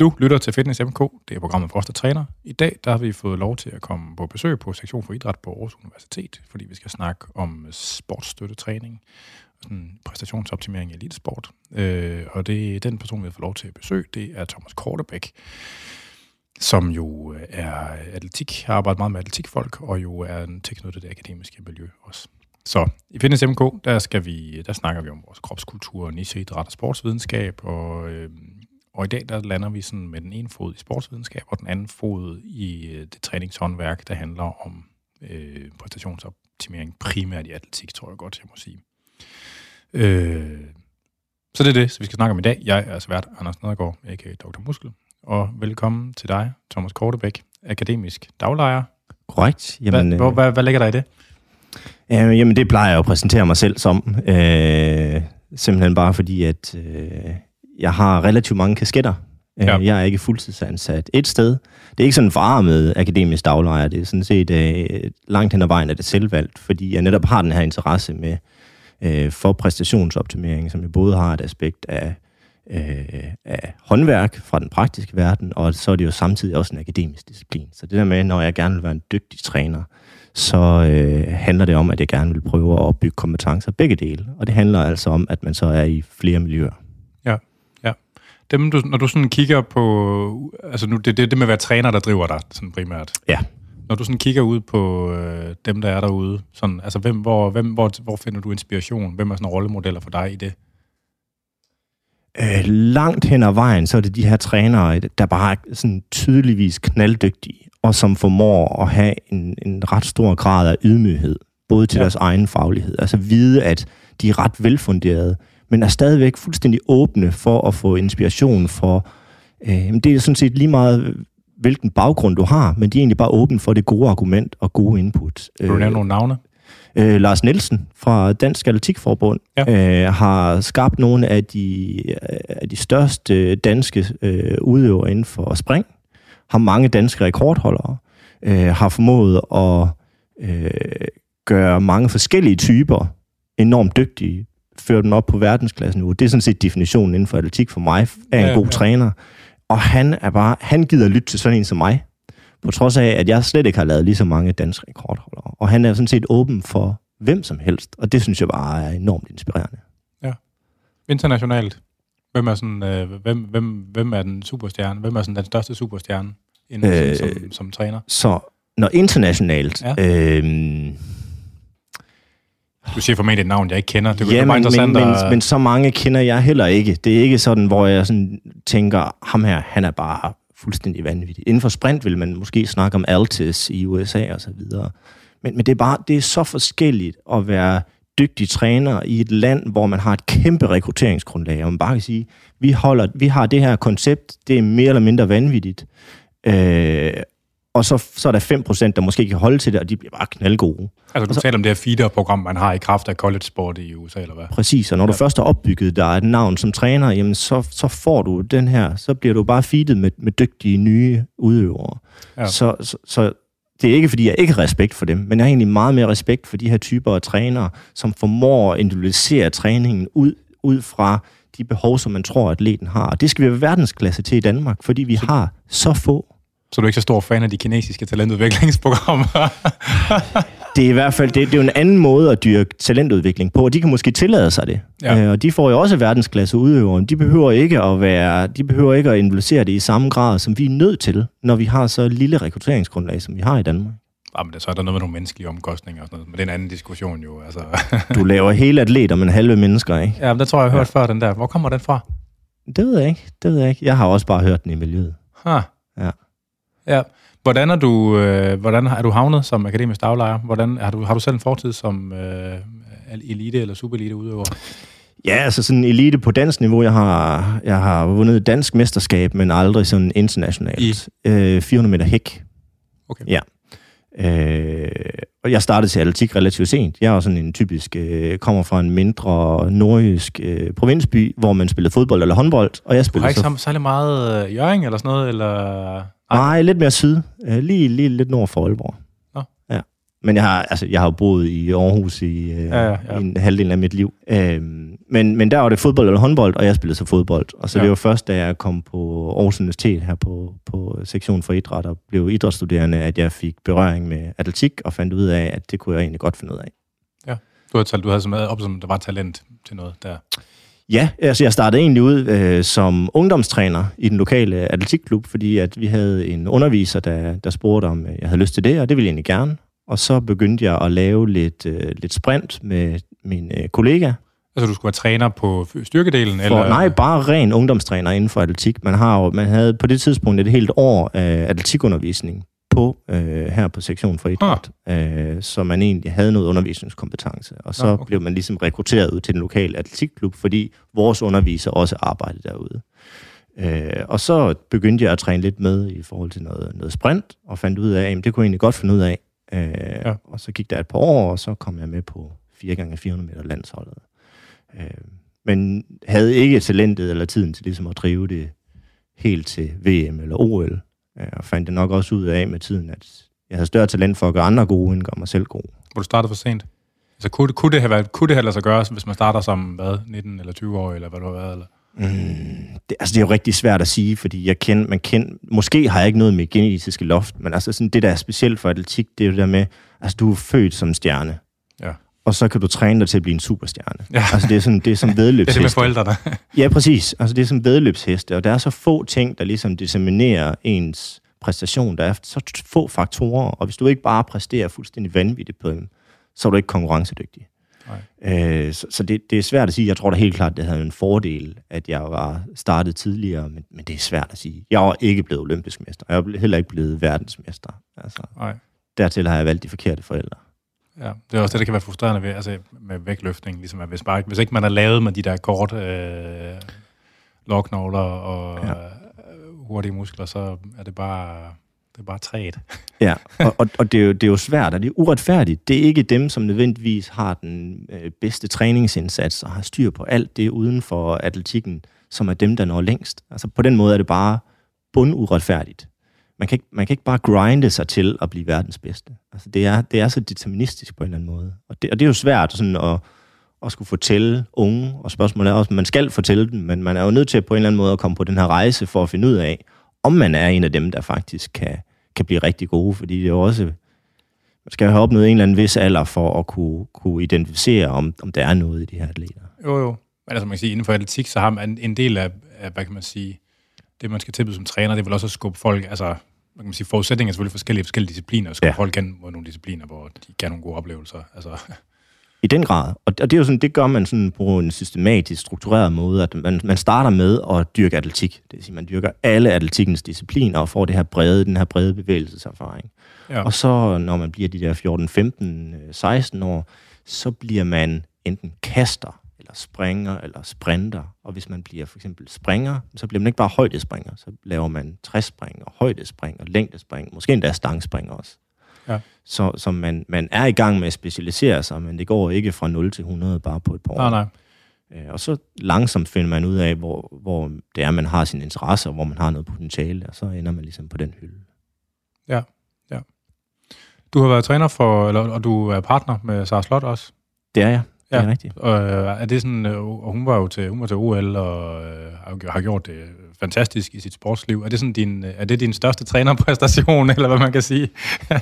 Du lytter til Fitness MK, det er programmet for os, der træner. I dag der har vi fået lov til at komme på besøg på sektion for idræt på Aarhus Universitet, fordi vi skal snakke om sportsstøttetræning og sådan præstationsoptimering i elitesport. Øh, og det er den person, vi har fået lov til at besøge, det er Thomas Kortebæk, som jo er atletik, har arbejdet meget med atletikfolk, og jo er en tilknyttet det akademiske miljø også. Så i Fitness MK, der, skal vi, der snakker vi om vores kropskultur, nicheidræt og sportsvidenskab, og øh, og i dag der lander vi sådan med den ene fod i sportsvidenskab, og den anden fod i øh, det træningshåndværk, der handler om øh, præstationsoptimering, primært i atletik, tror jeg godt, jeg må sige. Øh, så det er det, så vi skal snakke om i dag. Jeg er svært Anders Nedergaard, a.k.a. Dr. Muskel, og velkommen til dig, Thomas Kortebæk, akademisk daglejer. Korrekt. Jamen, hvad, hvor, hvad, hvad ligger der i det? Øh, jamen, det plejer jeg at præsentere mig selv som. Øh, simpelthen bare fordi, at øh, jeg har relativt mange kasketter. Øh, ja. Jeg er ikke fuldtidsansat et sted. Det er ikke sådan forarmet akademisk daglejer. Det er sådan set øh, langt hen ad vejen, at det selvvalgt, fordi jeg netop har den her interesse med øh, for præstationsoptimering, som jeg både har et aspekt af, øh, af håndværk fra den praktiske verden, og så er det jo samtidig også en akademisk disciplin. Så det der med, når jeg gerne vil være en dygtig træner, så øh, handler det om, at jeg gerne vil prøve at opbygge kompetencer begge dele. Og det handler altså om, at man så er i flere miljøer. Ja. Dem, du, når du sådan kigger på... Altså nu, det er det, det med at være træner, der driver dig sådan primært. Ja. Når du sådan kigger ud på øh, dem, der er derude, sådan, altså hvem, hvor, hvem, hvor, hvor finder du inspiration? Hvem er sådan rollemodeller for dig i det? Øh, langt hen ad vejen, så er det de her trænere, der bare er sådan tydeligvis knalddygtige, og som formår at have en, en ret stor grad af ydmyghed, både til ja. deres egen faglighed. Altså vide, at de er ret velfunderede, men er stadigvæk fuldstændig åbne for at få inspiration for... Øh, det er sådan set lige meget, hvilken baggrund du har, men de er egentlig bare åbne for det gode argument og gode input. Kan du nævne nogle navne? Øh, Lars Nielsen fra Dansk Atletikforbund ja. øh, har skabt nogle af de, af de største danske øh, udøvere inden for spring, har mange danske rekordholdere, øh, har formået at øh, gøre mange forskellige typer enormt dygtige, føre dem op på verdensklasseniveau. Det er sådan set definitionen inden for atletik for mig, af en ja, god ja. træner. Og han er bare, han gider lytte til sådan en som mig, på trods af, at jeg slet ikke har lavet lige så mange danske rekordholdere. Og han er sådan set åben for hvem som helst, og det synes jeg bare er enormt inspirerende. Ja. Internationalt, hvem er, sådan, øh, hvem, hvem, hvem er den superstjerne? Hvem er sådan den største superstjerne inden, øh, som, som, som træner? Så når internationalt... Ja. Øh, du siger formentlig et navn, jeg ikke kender. Det ja, men, interessant men, at... men, men så mange kender jeg heller ikke. Det er ikke sådan, hvor jeg sådan tænker, ham her, han er bare fuldstændig vanvittig. Inden for sprint vil man måske snakke om Altis i USA og så videre. Men, men det er bare det er så forskelligt at være dygtig træner i et land, hvor man har et kæmpe rekrutteringsgrundlag, og man bare kan sige, vi, holder, vi har det her koncept, det er mere eller mindre vanvittigt, øh, og så, så er der 5%, der måske kan holde til det, og de bliver bare knaldgode. Altså du så, taler om det her feeder-program, man har i kraft af college sport i USA, eller hvad? Præcis, og når ja. du først har opbygget dig et navn som træner, jamen så, så får du den her, så bliver du bare feedet med, med dygtige nye udøvere. Ja. Så, så, så det er ikke, fordi jeg ikke har respekt for dem, men jeg har egentlig meget mere respekt for de her typer af trænere, som formår at individualisere træningen ud, ud fra de behov, som man tror, at atleten har. Og det skal vi være verdensklasse til i Danmark, fordi vi har så få. Så du er ikke så stor fan af de kinesiske talentudviklingsprogrammer? det er i hvert fald det, det er jo en anden måde at dyrke talentudvikling på, og de kan måske tillade sig det. Ja. Øh, og de får jo også verdensklasse udøvere. De behøver ikke at være, de behøver ikke at involvere det i samme grad, som vi er nødt til, når vi har så lille rekrutteringsgrundlag, som vi har i Danmark. Ja, men det, så er der noget med nogle menneskelige omkostninger og sådan noget, men det er en anden diskussion jo. Altså. du laver hele atleter, men halve mennesker, ikke? Ja, men det tror jeg, jeg har hørt ja. før, den der. Hvor kommer den fra? Det ved jeg ikke. Det ved jeg ikke. Jeg har også bare hørt den i miljøet. Ha. Ja. Ja. Hvordan er du, øh, hvordan er du havnet som akademisk daglejer? Hvordan, har, du, har du selv en fortid som øh, elite eller superelite udøver? Ja, altså sådan elite på dansk niveau. Jeg har, jeg har vundet dansk mesterskab, men aldrig sådan internationalt. I? Øh, 400 meter hæk. Okay. Ja. Øh, og jeg startede til atletik relativt sent. Jeg er sådan en typisk, øh, kommer fra en mindre nordjysk øh, provinsby, hvor man spillede fodbold eller håndbold. Og jeg spillede du har ikke så... særlig meget øh, Jørgen eller sådan noget? Eller... Nej, lidt mere syd. Øh, lige, lige lidt nord for Aalborg. Nå. Ja. Men jeg har, altså, jeg har jo boet i Aarhus i, øh, ja, ja, ja. i en halvdel af mit liv. Øh, men, men der var det fodbold eller håndbold, og jeg spillede så fodbold. Og så ja. det var først, da jeg kom på Aarhus Universitet her på, på sektion for idræt og blev idrætsstuderende, at jeg fik berøring med atletik og fandt ud af, at det kunne jeg egentlig godt finde ud af. Ja, du havde, du havde så meget op, som der var talent til noget der. Ja, altså jeg startede egentlig ud øh, som ungdomstræner i den lokale atletikklub, fordi at vi havde en underviser, der, der spurgte om, jeg havde lyst til det, og det ville jeg egentlig gerne. Og så begyndte jeg at lave lidt, øh, lidt sprint med min øh, kollega. Altså du skulle være træner på styrkedelen? For, eller? Nej, bare ren ungdomstræner inden for atletik. Man, har jo, man havde på det tidspunkt et helt år af atletikundervisning på øh, her på sektion for idræt, ah. øh, så man egentlig havde noget undervisningskompetence. Og så ah, okay. blev man ligesom rekrutteret ud til den lokale atletikklub, fordi vores underviser også arbejdede derude. Øh, og så begyndte jeg at træne lidt med i forhold til noget, noget sprint, og fandt ud af, at det kunne jeg egentlig godt finde ud af. Øh, ja. Og så gik der et par år, og så kom jeg med på 4x400 meter landsholdet. Øh, men havde ikke talentet eller tiden til ligesom at drive det helt til VM eller OL. Øh, og fandt det nok også ud af med tiden, at jeg havde større talent for at gøre andre gode, end at gøre mig selv god. Hvor du startede for sent? Altså, kunne, kunne, det have været, kunne det have lade sig gøre, hvis man starter som hvad, 19 eller 20 år, eller hvad du har været? Eller? Mm, det, altså, det er jo rigtig svært at sige, fordi jeg kender, man kender, måske har jeg ikke noget med genetiske loft, men altså sådan, det, der er specielt for atletik, det er jo det der med, altså du er født som stjerne. Og så kan du træne dig til at blive en superstjerne. Ja. Altså det er, sådan, det er som vedløbsheste. det er det med forældrene. ja, præcis. Altså det er som vedløbsheste, og der er så få ting, der ligesom disseminerer ens præstation. Der er så få faktorer, og hvis du ikke bare præsterer fuldstændig vanvittigt på dem, så er du ikke konkurrencedygtig. Øh, så så det, det er svært at sige. Jeg tror da helt klart, det havde en fordel, at jeg var startet tidligere, men, men det er svært at sige. Jeg var ikke blevet olympisk mester, og jeg er heller ikke blevet verdensmester. Altså, Nej. Dertil har jeg valgt de forkerte forældre. Ja, det er også det, der kan være frustrerende ved, altså med vægtløftning. Ligesom at hvis, bare, hvis ikke man har lavet med de der kort øh, lårknogler og ja. øh, hurtige muskler, så er det bare det er bare træet. ja, og, og, og det, er jo, det er jo svært, og det er uretfærdigt. Det er ikke dem, som nødvendigvis har den øh, bedste træningsindsats og har styr på alt det uden for atletikken, som er dem, der når længst. Altså på den måde er det bare bunduretfærdigt. Man kan, ikke, man kan ikke bare grinde sig til at blive verdens bedste. Altså det er, det er så deterministisk på en eller anden måde. Og det, og det er jo svært sådan at, at skulle fortælle unge, og spørgsmålet er også, man skal fortælle dem, men man er jo nødt til på en eller anden måde at komme på den her rejse for at finde ud af, om man er en af dem, der faktisk kan, kan blive rigtig gode, fordi det er jo også, man skal have opnået en eller anden vis alder for at kunne, kunne identificere, om, om der er noget i de her atleter. Jo, jo. Men altså man kan sige, inden for atletik, så har man en del af, af hvad kan man sige, det man skal tilbyde som træner, det vil også at skubbe folk, altså man kan sige, forudsætninger er selvfølgelig forskellige, forskellige discipliner, og skubbe ja. folk hen mod nogle discipliner, hvor de kan nogle gode oplevelser. Altså, i den grad. Og det, er jo sådan, det gør man sådan på en systematisk, struktureret måde, at man, man starter med at dyrke atletik. Det vil sige, man dyrker alle atletikkens discipliner og får det her brede, den her brede bevægelseserfaring. Ja. Og så, når man bliver de der 14, 15, 16 år, så bliver man enten kaster, eller springer, eller sprinter. Og hvis man bliver for eksempel springer, så bliver man ikke bare højdespringer, så laver man træspring, og højdespring, og længdespring, måske endda stangspringer også. Ja. Så, så man, man er i gang med at specialisere sig, men det går ikke fra 0 til 100 bare på et par år. Nej, nej. Øh, og så langsomt finder man ud af, hvor, hvor det er, man har sin interesse, og hvor man har noget potentiale, og så ender man ligesom på den hylde. Ja, ja. Du har været træner for, eller, og du er partner med Sara Slot også? Det er jeg. Det ja. er rigtigt. Og, er det sådan, øh, og hun var jo til, hun var til OL og øh, har gjort det fantastisk i sit sportsliv. Er det, sådan din, er det din største trænerpræstation, eller hvad man kan sige?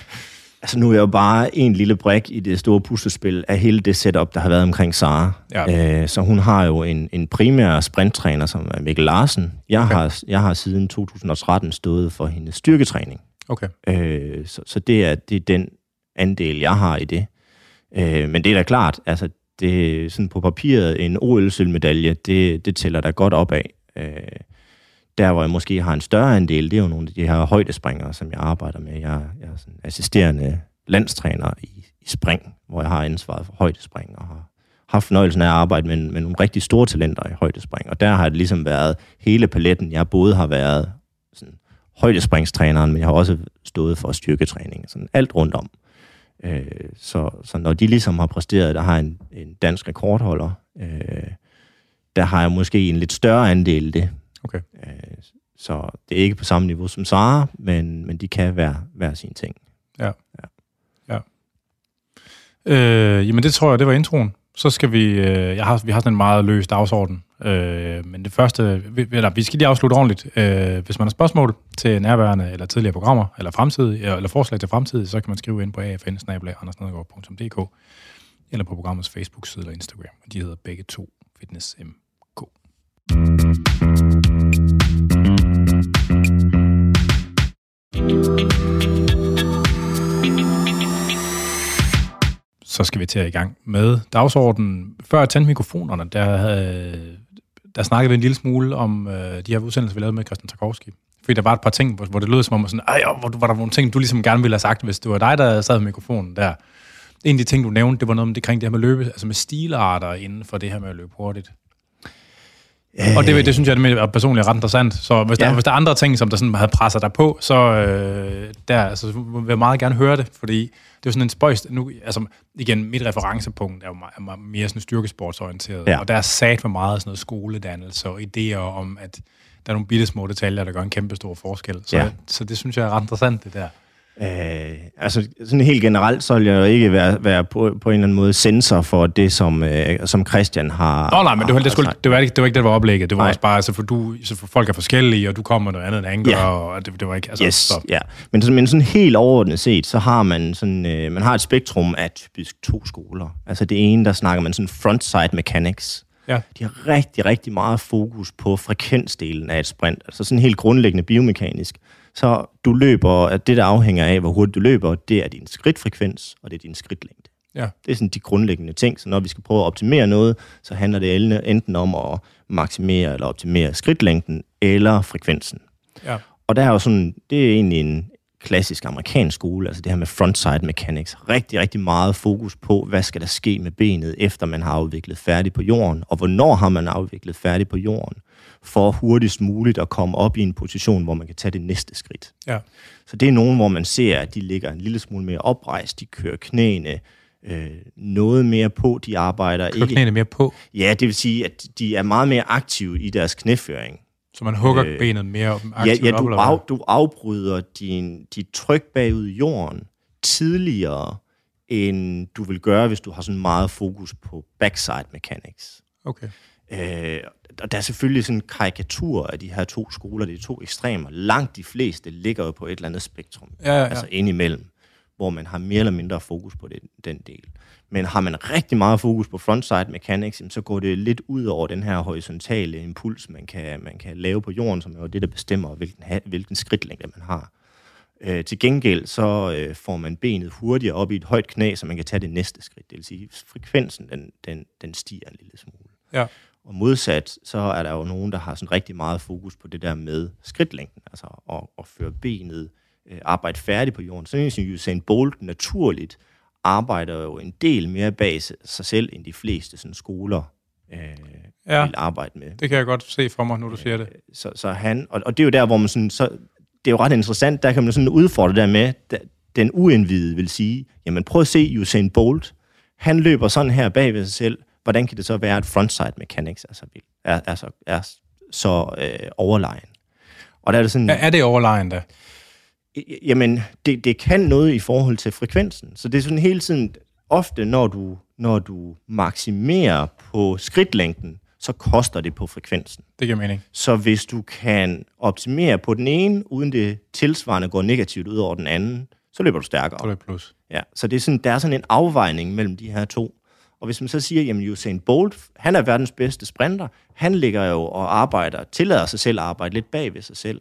Altså nu er jeg jo bare en lille brik i det store puslespil af hele det setup, der har været omkring Sara. Ja. Øh, så hun har jo en, en primær sprinttræner, som er Mikkel Larsen. Jeg, okay. har, jeg har siden 2013 stået for hendes styrketræning. Okay. Øh, så, så det, er, det er den andel, jeg har i det. Øh, men det er da klart, altså det sådan på papiret en OL-sølvmedalje, det, det tæller der godt op af. Øh, der, hvor jeg måske har en større andel, det er jo nogle af de her højdespringere, som jeg arbejder med. Jeg, jeg er sådan assisterende landstræner i, i spring, hvor jeg har ansvaret for højdespring, og har haft fornøjelsen af at arbejde med, med nogle rigtig store talenter i højdespring. Og der har det ligesom været hele paletten. Jeg både har været sådan, højdespringstræneren, men jeg har også stået for styrketræning. Sådan alt rundt om. Øh, så, så når de ligesom har præsteret, der har en, en dansk rekordholder, øh, der har jeg måske en lidt større andel det. Okay. Øh, så det er ikke på samme niveau som Sara, men, men de kan være hver sin ting. Ja. ja. ja. Øh, jamen det tror jeg, det var introen så skal vi... Øh, jeg har, vi har sådan en meget løs dagsorden. Øh, men det første... Vi, eller, vi skal lige afslutte ordentligt. Øh, hvis man har spørgsmål til nærværende eller tidligere programmer, eller fremtidige, eller forslag til fremtidige, så kan man skrive ind på afn eller på programmets Facebook-side eller Instagram. Og de hedder begge to Fitness MK. Så skal vi til at i gang med dagsordenen. Før jeg tændte mikrofonerne, der, havde, der snakkede vi en lille smule om øh, de her udsendelser, vi lavede med Christian Tarkovski. Fordi der var et par ting, hvor, hvor det lød som om, sådan, Ej, hvor, var der nogle ting, du ligesom gerne ville have sagt, hvis det var dig, der sad med mikrofonen der. En af de ting, du nævnte, det var noget om det kring det her med løbe, altså med stilarter inden for det her med at løbe hurtigt. Og det, det synes jeg det er personligt ret interessant. Så hvis, ja. der, hvis der er andre ting, som der sådan havde presset dig på, så øh, der, altså, vil jeg meget gerne høre det, fordi det er jo sådan en spøjst... Nu, altså, igen, mit referencepunkt er jo meget, mere sådan styrkesportsorienteret, ja. og der er sat for meget sådan noget skoledannelse og idéer om, at der er nogle bitte små detaljer, der gør en kæmpe stor forskel. Så, ja. så det synes jeg er ret interessant, det der. Øh, altså sådan helt generelt, så vil jeg jo ikke være, være på, på en eller anden måde sensor for det, som, øh, som Christian har... Nå nej, men det var, det, skulle, det, var ikke, det var ikke det, der var oplægget. Det var nej. også bare, altså, for, du, så for folk er forskellige, og du kommer noget andet end han ja. og det, det var ikke... Altså, yes, så. ja. Men, men sådan helt overordnet set, så har man sådan, øh, man har et spektrum af typisk to skoler. Altså det ene, der snakker man sådan frontside mechanics. Ja. De har rigtig, rigtig meget fokus på frekvensdelen af et sprint. Altså sådan helt grundlæggende biomekanisk så du løber, at det, der afhænger af, hvor hurtigt du løber, det er din skridtfrekvens, og det er din skridtlængde. Ja. Det er sådan de grundlæggende ting, så når vi skal prøve at optimere noget, så handler det enten om at maksimere eller optimere skridtlængden eller frekvensen. Ja. Og der er jo sådan, det er egentlig en klassisk amerikansk skole, altså det her med frontside mechanics. Rigtig, rigtig meget fokus på, hvad skal der ske med benet, efter man har afviklet færdigt på jorden, og hvornår har man afviklet færdigt på jorden for hurtigst muligt at komme op i en position, hvor man kan tage det næste skridt. Ja. Så det er nogen, hvor man ser, at de ligger en lille smule mere oprejst, de kører knæene øh, noget mere på, de arbejder kører ikke... knæene mere på? Ja, det vil sige, at de er meget mere aktive i deres knæføring. Så man hugger øh, benet mere aktivt ja, ja, du, op, af, du afbryder din, dit tryk bagud i jorden tidligere, end du vil gøre, hvis du har sådan meget fokus på backside mechanics. Okay. Øh, og der er selvfølgelig sådan en karikatur af de her to skoler, de to ekstremer. Langt de fleste ligger jo på et eller andet spektrum, ja, ja, altså indimellem, hvor man har mere eller mindre fokus på den, den del. Men har man rigtig meget fokus på frontside mechanics, så går det lidt ud over den her horisontale impuls, man kan, man kan lave på jorden, som er jo det, der bestemmer, hvilken, hvilken skridtlængde man har. Øh, til gengæld så øh, får man benet hurtigere op i et højt knæ, så man kan tage det næste skridt. Det vil sige, frekvensen den, den, den stiger en lille smule. Ja. Og modsat, så er der jo nogen, der har sådan rigtig meget fokus på det der med skridtlængden, altså at, at føre benet, øh, arbejde færdigt på jorden. Sådan en som Usain Bolt naturligt arbejder jo en del mere bag sig selv, end de fleste sådan skoler øh, ja, vil arbejde med. det kan jeg godt se for mig, når du siger det. Øh, så, så han, og, og det er jo der, hvor man sådan, så, det er jo ret interessant, der kan man sådan udfordre der med, den uindvidede vil sige, jamen prøv at se Usain Bolt, han løber sådan her bag ved sig selv, hvordan kan det så være, at frontside mechanics altså, er, er, så, er så øh, overlegen? Og der er, det sådan, er, er det overlegen da? Jamen, det, det kan noget i forhold til frekvensen. Så det er sådan hele tiden, ofte når du, når du maksimerer på skridtlængden, så koster det på frekvensen. Det giver mening. Så hvis du kan optimere på den ene, uden det tilsvarende går negativt ud over den anden, så løber du stærkere. Så er det plus. Ja, så det er sådan, der er sådan en afvejning mellem de her to. Og hvis man så siger, jamen Usain Bolt, han er verdens bedste sprinter, han ligger jo og arbejder, tillader sig selv at arbejde lidt bag ved sig selv.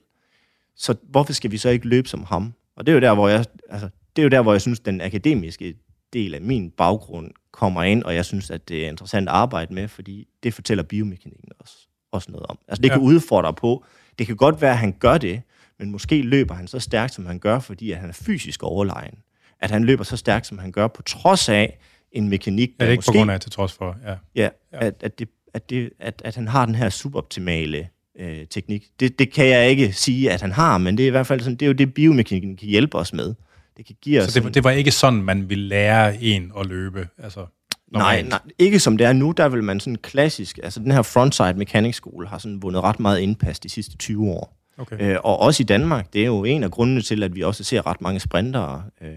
Så hvorfor skal vi så ikke løbe som ham? Og det er jo der, hvor jeg, altså, det er jo der, hvor jeg synes, den akademiske del af min baggrund kommer ind, og jeg synes, at det er interessant at arbejde med, fordi det fortæller biomekanikken også, også noget om. Altså det ja. kan udfordre på, det kan godt være, at han gør det, men måske løber han så stærkt, som han gør, fordi at han er fysisk overlegen. At han løber så stærkt, som han gør, på trods af, en mekanik, ja, ikke måske... på grund af til trods for, ja. Ja, ja. At, at, det, at, det, at, at han har den her suboptimale øh, teknik. Det, det kan jeg ikke sige, at han har, men det er i hvert fald sådan, det er jo det, biomekanikken kan hjælpe os med. Det kan give os Så det, sådan, det var ikke sådan, man ville lære en at løbe? Altså, nej, nej, ikke som det er nu, der vil man sådan klassisk, altså den her frontside mechanics skole har sådan vundet ret meget indpas de sidste 20 år. Okay. Øh, og også i Danmark, det er jo en af grundene til, at vi også ser ret mange sprintere øh,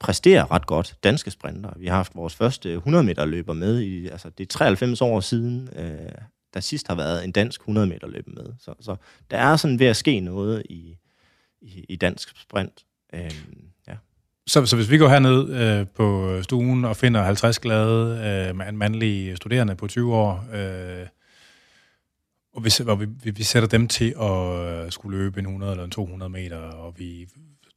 præsterer ret godt, danske sprinter. Vi har haft vores første 100 meter løber med, i, altså det er 93 år siden, øh, der sidst har været en dansk 100 meter løber med. Så, så der er sådan ved at ske noget i, i, i dansk sprint. Øh, ja. Så, så hvis vi går herned øh, på stuen og finder 50 glade øh, mandlige studerende på 20 år, øh, og vi, og vi, vi, vi sætter dem til at øh, skulle løbe en 100 eller en 200 meter, og vi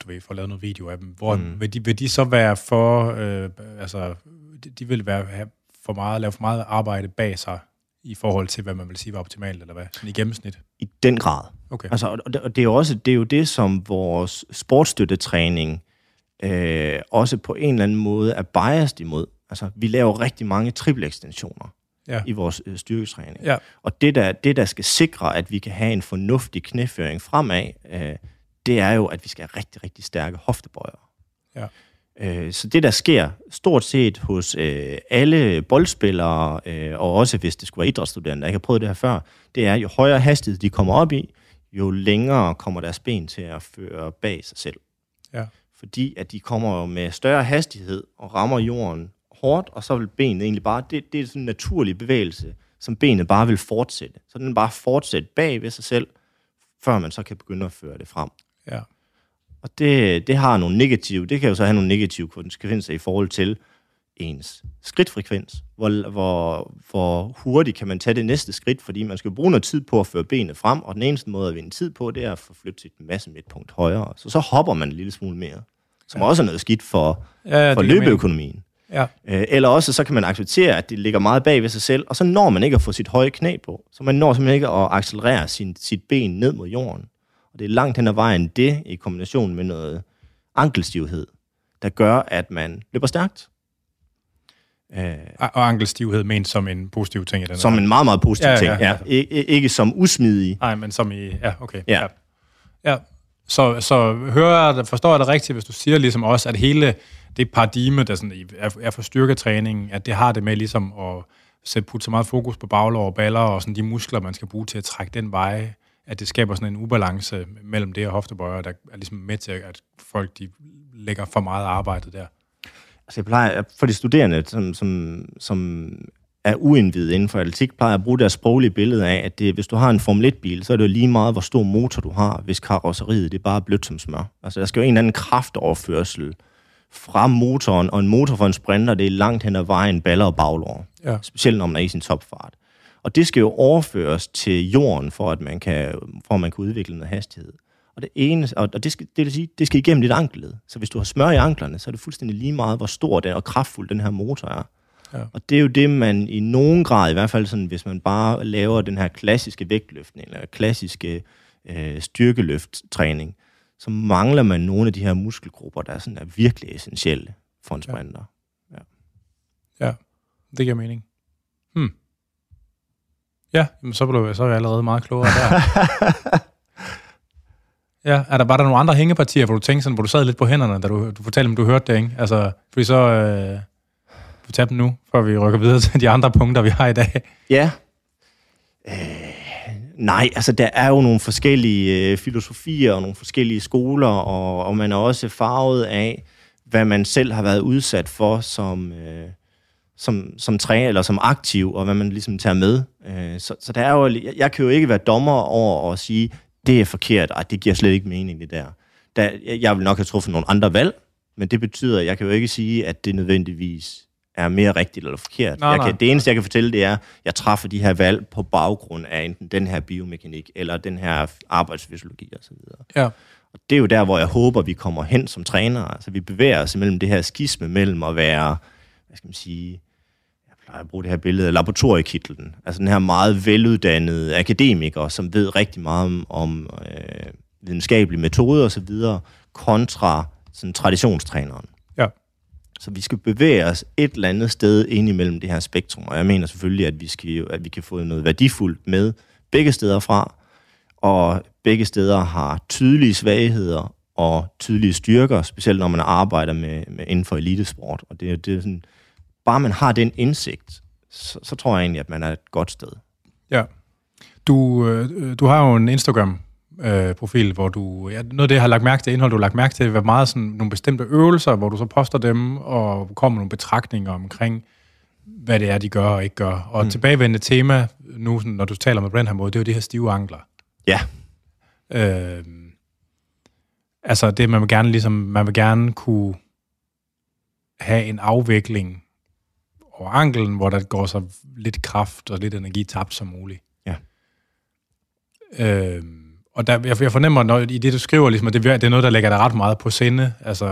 du ved, får lavet noget video af dem, hvor mm. vil, de, vil de så være for, øh, altså, de, de vil være, have for meget, lave for meget arbejde bag sig, i forhold til, hvad man vil sige var optimalt, eller hvad? Sådan i gennemsnit? I den grad. Okay. Altså, og det, og det, er jo også det, er jo det som vores sportsstøttetræning øh, også på en eller anden måde er biased imod. Altså, vi laver rigtig mange triple ekstensioner ja. i vores øh, styrketræning. Ja. Og det der, det, der skal sikre, at vi kan have en fornuftig knæføring fremad, øh, det er jo, at vi skal have rigtig, rigtig stærke hoftebøjer. Ja. Øh, så det, der sker stort set hos øh, alle boldspillere, øh, og også hvis det skulle være idrætsstuderende, der ikke har prøvet det her før, det er, jo højere hastighed de kommer op i, jo længere kommer deres ben til at føre bag sig selv. Ja. Fordi at de kommer med større hastighed og rammer jorden hårdt, og så vil benet egentlig bare, det, det er sådan en naturlig bevægelse, som benet bare vil fortsætte. Så den bare fortsætte bag ved sig selv, før man så kan begynde at føre det frem. Ja. Og det, det har nogle negative, det kan jo så have nogle negative konsekvenser i forhold til ens skridtfrekvens. Hvor, hvor, hvor hurtigt kan man tage det næste skridt, fordi man skal bruge noget tid på at føre benene frem, og den eneste måde at vinde tid på, det er at få flyttet sit masse midtpunkt højere. Så så hopper man en lille smule mere, som ja. også er noget skidt for, ja, ja, for løbeøkonomien. Ja. Øh, eller også så kan man acceptere, at det ligger meget bag ved sig selv, og så når man ikke at få sit høje knæ på. Så man når simpelthen ikke at accelerere sin, sit ben ned mod jorden. Og det er langt hen ad vejen det, i kombination med noget ankelstivhed, der gør, at man løber stærkt. Øh, og ankelstivhed ment som en positiv ting i den Som en meget, meget positiv ja, ting, ja. ja. I, ikke som usmidig. Nej, men som i... Ja, okay. Ja. ja. ja. Så, så hører jeg, forstår jeg det rigtigt, hvis du siger ligesom også, at hele det paradigme, der sådan er for styrketræning, at det har det med ligesom at sætte putte så meget fokus på baglov og baller og sådan de muskler, man skal bruge til at trække den vej, at det skaber sådan en ubalance mellem det og hoftebøjer, der er ligesom med til, at folk de lægger for meget arbejde der. Altså jeg plejer, for de studerende, som, som, som er uindvidet inden for atletik, plejer at bruge deres sproglige billede af, at det, hvis du har en Formel 1-bil, så er det jo lige meget, hvor stor motor du har, hvis karosseriet det er bare blødt som smør. Altså der skal jo en eller anden kraftoverførsel fra motoren, og en motor for en sprinter, det er langt hen ad vejen baller og baglår. Ja. Specielt når man er i sin topfart. Og det skal jo overføres til jorden, for at man kan, for at man kan udvikle noget hastighed. Og det ene, og det skal, det vil sige, det skal igennem dit ankeled. Så hvis du har smør i anklerne, så er det fuldstændig lige meget, hvor stor den og kraftfuld den her motor er. Ja. Og det er jo det, man i nogen grad, i hvert fald sådan, hvis man bare laver den her klassiske vægtløftning, eller klassiske øh, styrkeløfttræning, så mangler man nogle af de her muskelgrupper, der er, sådan, er virkelig essentielle for en sprinter. Ja, ja. ja det giver mening. Hmm. Ja, jamen, så, blev, så er jeg allerede meget klogere der. ja, er der, var der nogle andre hængepartier, hvor du tænkte sådan, hvor du sad lidt på hænderne, da du, du fortalte, om du hørte det, ikke? Altså, fordi så... Øh, vi tage dem nu, før vi rykker videre til de andre punkter, vi har i dag. Ja. Øh, nej, altså der er jo nogle forskellige øh, filosofier og nogle forskellige skoler, og, og man er også farvet af, hvad man selv har været udsat for som... Øh, som, som træner eller som aktiv, og hvad man ligesom tager med. Øh, så, så der er jo, jeg, jeg kan jo ikke være dommer over at sige, det er forkert, og det giver slet ikke mening, det der. der. Jeg vil nok have truffet nogle andre valg, men det betyder, at jeg kan jo ikke sige, at det nødvendigvis er mere rigtigt eller forkert. Nej, jeg kan, nej. Det eneste, jeg kan fortælle, det er, at jeg træffer de her valg på baggrund af enten den her biomekanik, eller den her arbejdsfysiologi osv. Ja. Og det er jo der, hvor jeg håber, vi kommer hen som trænere. Altså, vi bevæger os mellem det her skisme mellem at være, hvad skal man sige, plejer at bruge det her billede af laboratoriekitlen. Altså den her meget veluddannede akademiker, som ved rigtig meget om, om øh, videnskabelige metoder osv., kontra sådan traditionstræneren. Ja. Så vi skal bevæge os et eller andet sted ind imellem det her spektrum, og jeg mener selvfølgelig, at vi, skal, at vi kan få noget værdifuldt med begge steder fra, og begge steder har tydelige svagheder og tydelige styrker, specielt når man arbejder med, med inden for elitesport. Og det, det er sådan, bare man har den indsigt, så, så tror jeg egentlig, at man er et godt sted. Ja. Du, øh, du har jo en Instagram, Instagram-profil, hvor du... Ja, noget af det, jeg har lagt mærke til, indhold, du har lagt mærke til, var meget sådan nogle bestemte øvelser, hvor du så poster dem, og kommer nogle betragtninger omkring, hvad det er, de gør og ikke gør. Og mm. tilbagevendende tema, nu sådan, når du taler med på den her måde, det er jo det her stive ankler. Ja. Øh, altså det, man vil gerne ligesom, man vil gerne kunne have en afvikling over anklen, hvor der går så lidt kraft og lidt energi tabt som muligt. Ja. Øh, og der, jeg, jeg fornemmer, når, i det, du skriver, ligesom, at det, det er noget, der lægger dig ret meget på sinde. Altså,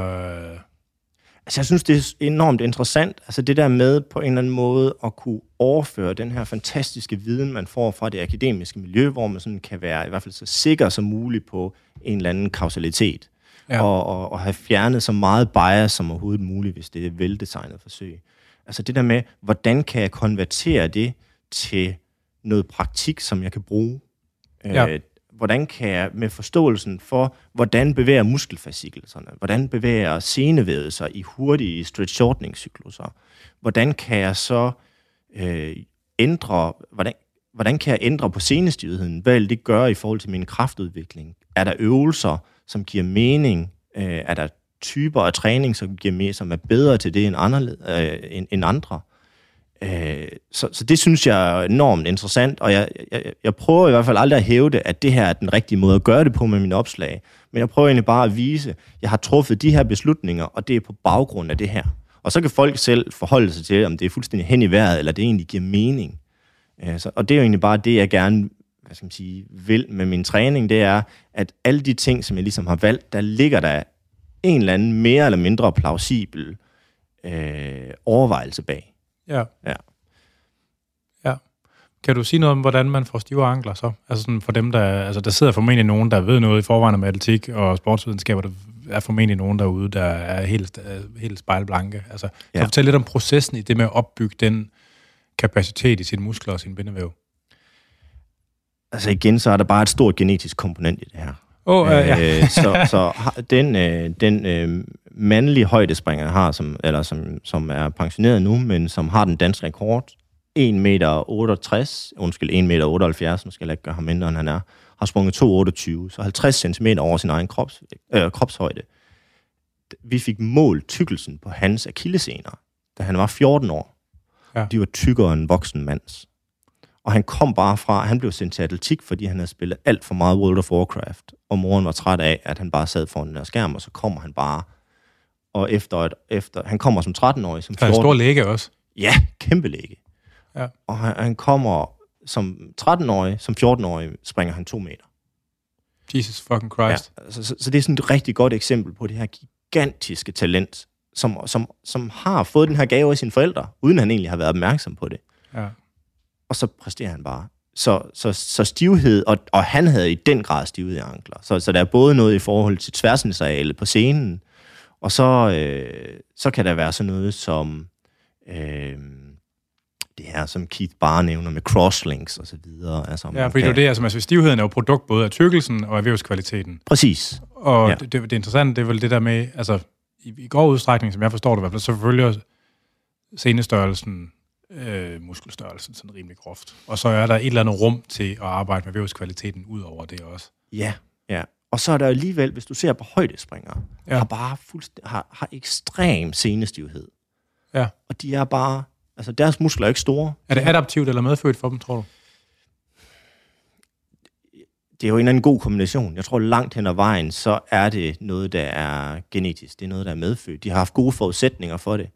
Altså, jeg synes, det er enormt interessant. Altså, det der med på en eller anden måde at kunne overføre den her fantastiske viden, man får fra det akademiske miljø, hvor man sådan kan være i hvert fald så sikker som muligt på en eller anden kausalitet. Ja. Og, og, og have fjernet så meget bias som overhovedet muligt, hvis det er veldesignet forsøg. Altså det der med, hvordan kan jeg konvertere det til noget praktik, som jeg kan bruge? Ja. Øh, hvordan kan jeg med forståelsen for, hvordan bevæger muskelfascikelserne, hvordan bevæger senevævet sig i hurtige stretch-shortening-cykluser, hvordan kan jeg så øh, ændre, hvordan, hvordan kan jeg ændre på senestivheden? Hvad vil det gøre i forhold til min kraftudvikling? Er der øvelser, som giver mening? Øh, er der typer af træning, som giver mere, som er bedre til det end, anderledes, øh, end, end andre? Øh, så, så det synes jeg er enormt interessant, og jeg, jeg, jeg prøver i hvert fald aldrig at hævde, at det her er den rigtige måde at gøre det på med mine opslag. Men jeg prøver egentlig bare at vise, at jeg har truffet de her beslutninger, og det er på baggrund af det her. Og så kan folk selv forholde sig til, om det er fuldstændig hen i vejret, eller det egentlig giver mening. Øh, så, og det er jo egentlig bare det, jeg gerne hvad skal man sige, vil med min træning, det er, at alle de ting, som jeg ligesom har valgt, der ligger der en eller anden mere eller mindre plausibel øh, overvejelse bag. Ja. Ja. Ja. Kan du sige noget om, hvordan man får stive ankler så? Altså sådan for dem, der... Altså der sidder formentlig nogen, der ved noget i forvejen om atletik og sportsvidenskaber, der er formentlig nogen derude, der er helt, helt spejlblanke. Altså, kan ja. du fortælle lidt om processen i det med at opbygge den kapacitet i sine muskler og sin bindevæv? Altså igen, så er der bare et stort genetisk komponent i det her. Oh, uh, ja. øh, så så den, øh, den øh, mandlige højdespringer, jeg har, som, eller som, som er pensioneret nu, men som har den danske rekord, 1 meter 68, undskyld, 1 meter 78, nu skal jeg ikke gøre ham mindre, end han er, har sprunget 2,28, så 50 cm over sin egen krops, øh, kropshøjde. Vi fik målt tykkelsen på hans akillesener, da han var 14 år. Ja. De var tykkere end voksen mands. Og han kom bare fra, han blev sendt til atletik, fordi han havde spillet alt for meget World of Warcraft. Og moren var træt af, at han bare sad foran den her skærm, og så kommer han bare. Og efter, et, efter han kommer som 13-årig. Som 14, han er en stor læge også. Ja, kæmpe læge. Ja. Og han, han kommer som 13-årig, som 14-årig springer han to meter. Jesus fucking Christ. Ja, så, så, så det er sådan et rigtig godt eksempel på det her gigantiske talent, som, som, som har fået den her gave af sine forældre, uden han egentlig har været opmærksom på det. Ja og så præsterer han bare. Så, så, så stivhed, og, og han havde i den grad stivhed i ankler. Så, så der er både noget i forhold til tværsnitsarealet på scenen, og så, øh, så kan der være sådan noget som øh, det her, som Keith bare nævner med crosslinks og så videre. Altså, ja, fordi kan... det er altså, altså, stivheden er jo produkt både af tykkelsen og af vævskvaliteten. Præcis. Og ja. det, det, det interessante, det er vel det der med, altså i, i grov udstrækning, som jeg forstår det i hvert fald, så følger senestørrelsen øh, muskelstørrelsen sådan rimelig groft. Og så er der et eller andet rum til at arbejde med vævskvaliteten ud over det også. Ja, ja. Og så er der alligevel, hvis du ser på højdespringere, ja. har bare fuldst- har, har ekstrem senestivhed. Ja. Og de er bare, altså deres muskler er ikke store. Er det adaptivt eller medfødt for dem, tror du? Det er jo en eller anden god kombination. Jeg tror, langt hen ad vejen, så er det noget, der er genetisk. Det er noget, der er medfødt. De har haft gode forudsætninger for det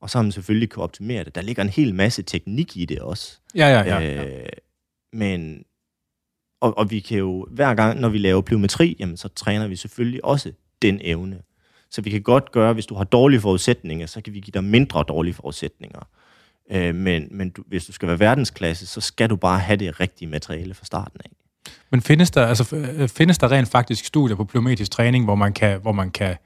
og så har man selvfølgelig kunne optimere det. Der ligger en hel masse teknik i det også. Ja, ja, ja. ja. Øh, men, og, og vi kan jo, hver gang, når vi laver plyometri, jamen, så træner vi selvfølgelig også den evne. Så vi kan godt gøre, hvis du har dårlige forudsætninger, så kan vi give dig mindre dårlige forudsætninger. Øh, men men du, hvis du skal være verdensklasse, så skal du bare have det rigtige materiale fra starten af. Men findes der, altså, øh, findes der rent faktisk studier på plyometrisk træning, hvor man kan, hvor man kan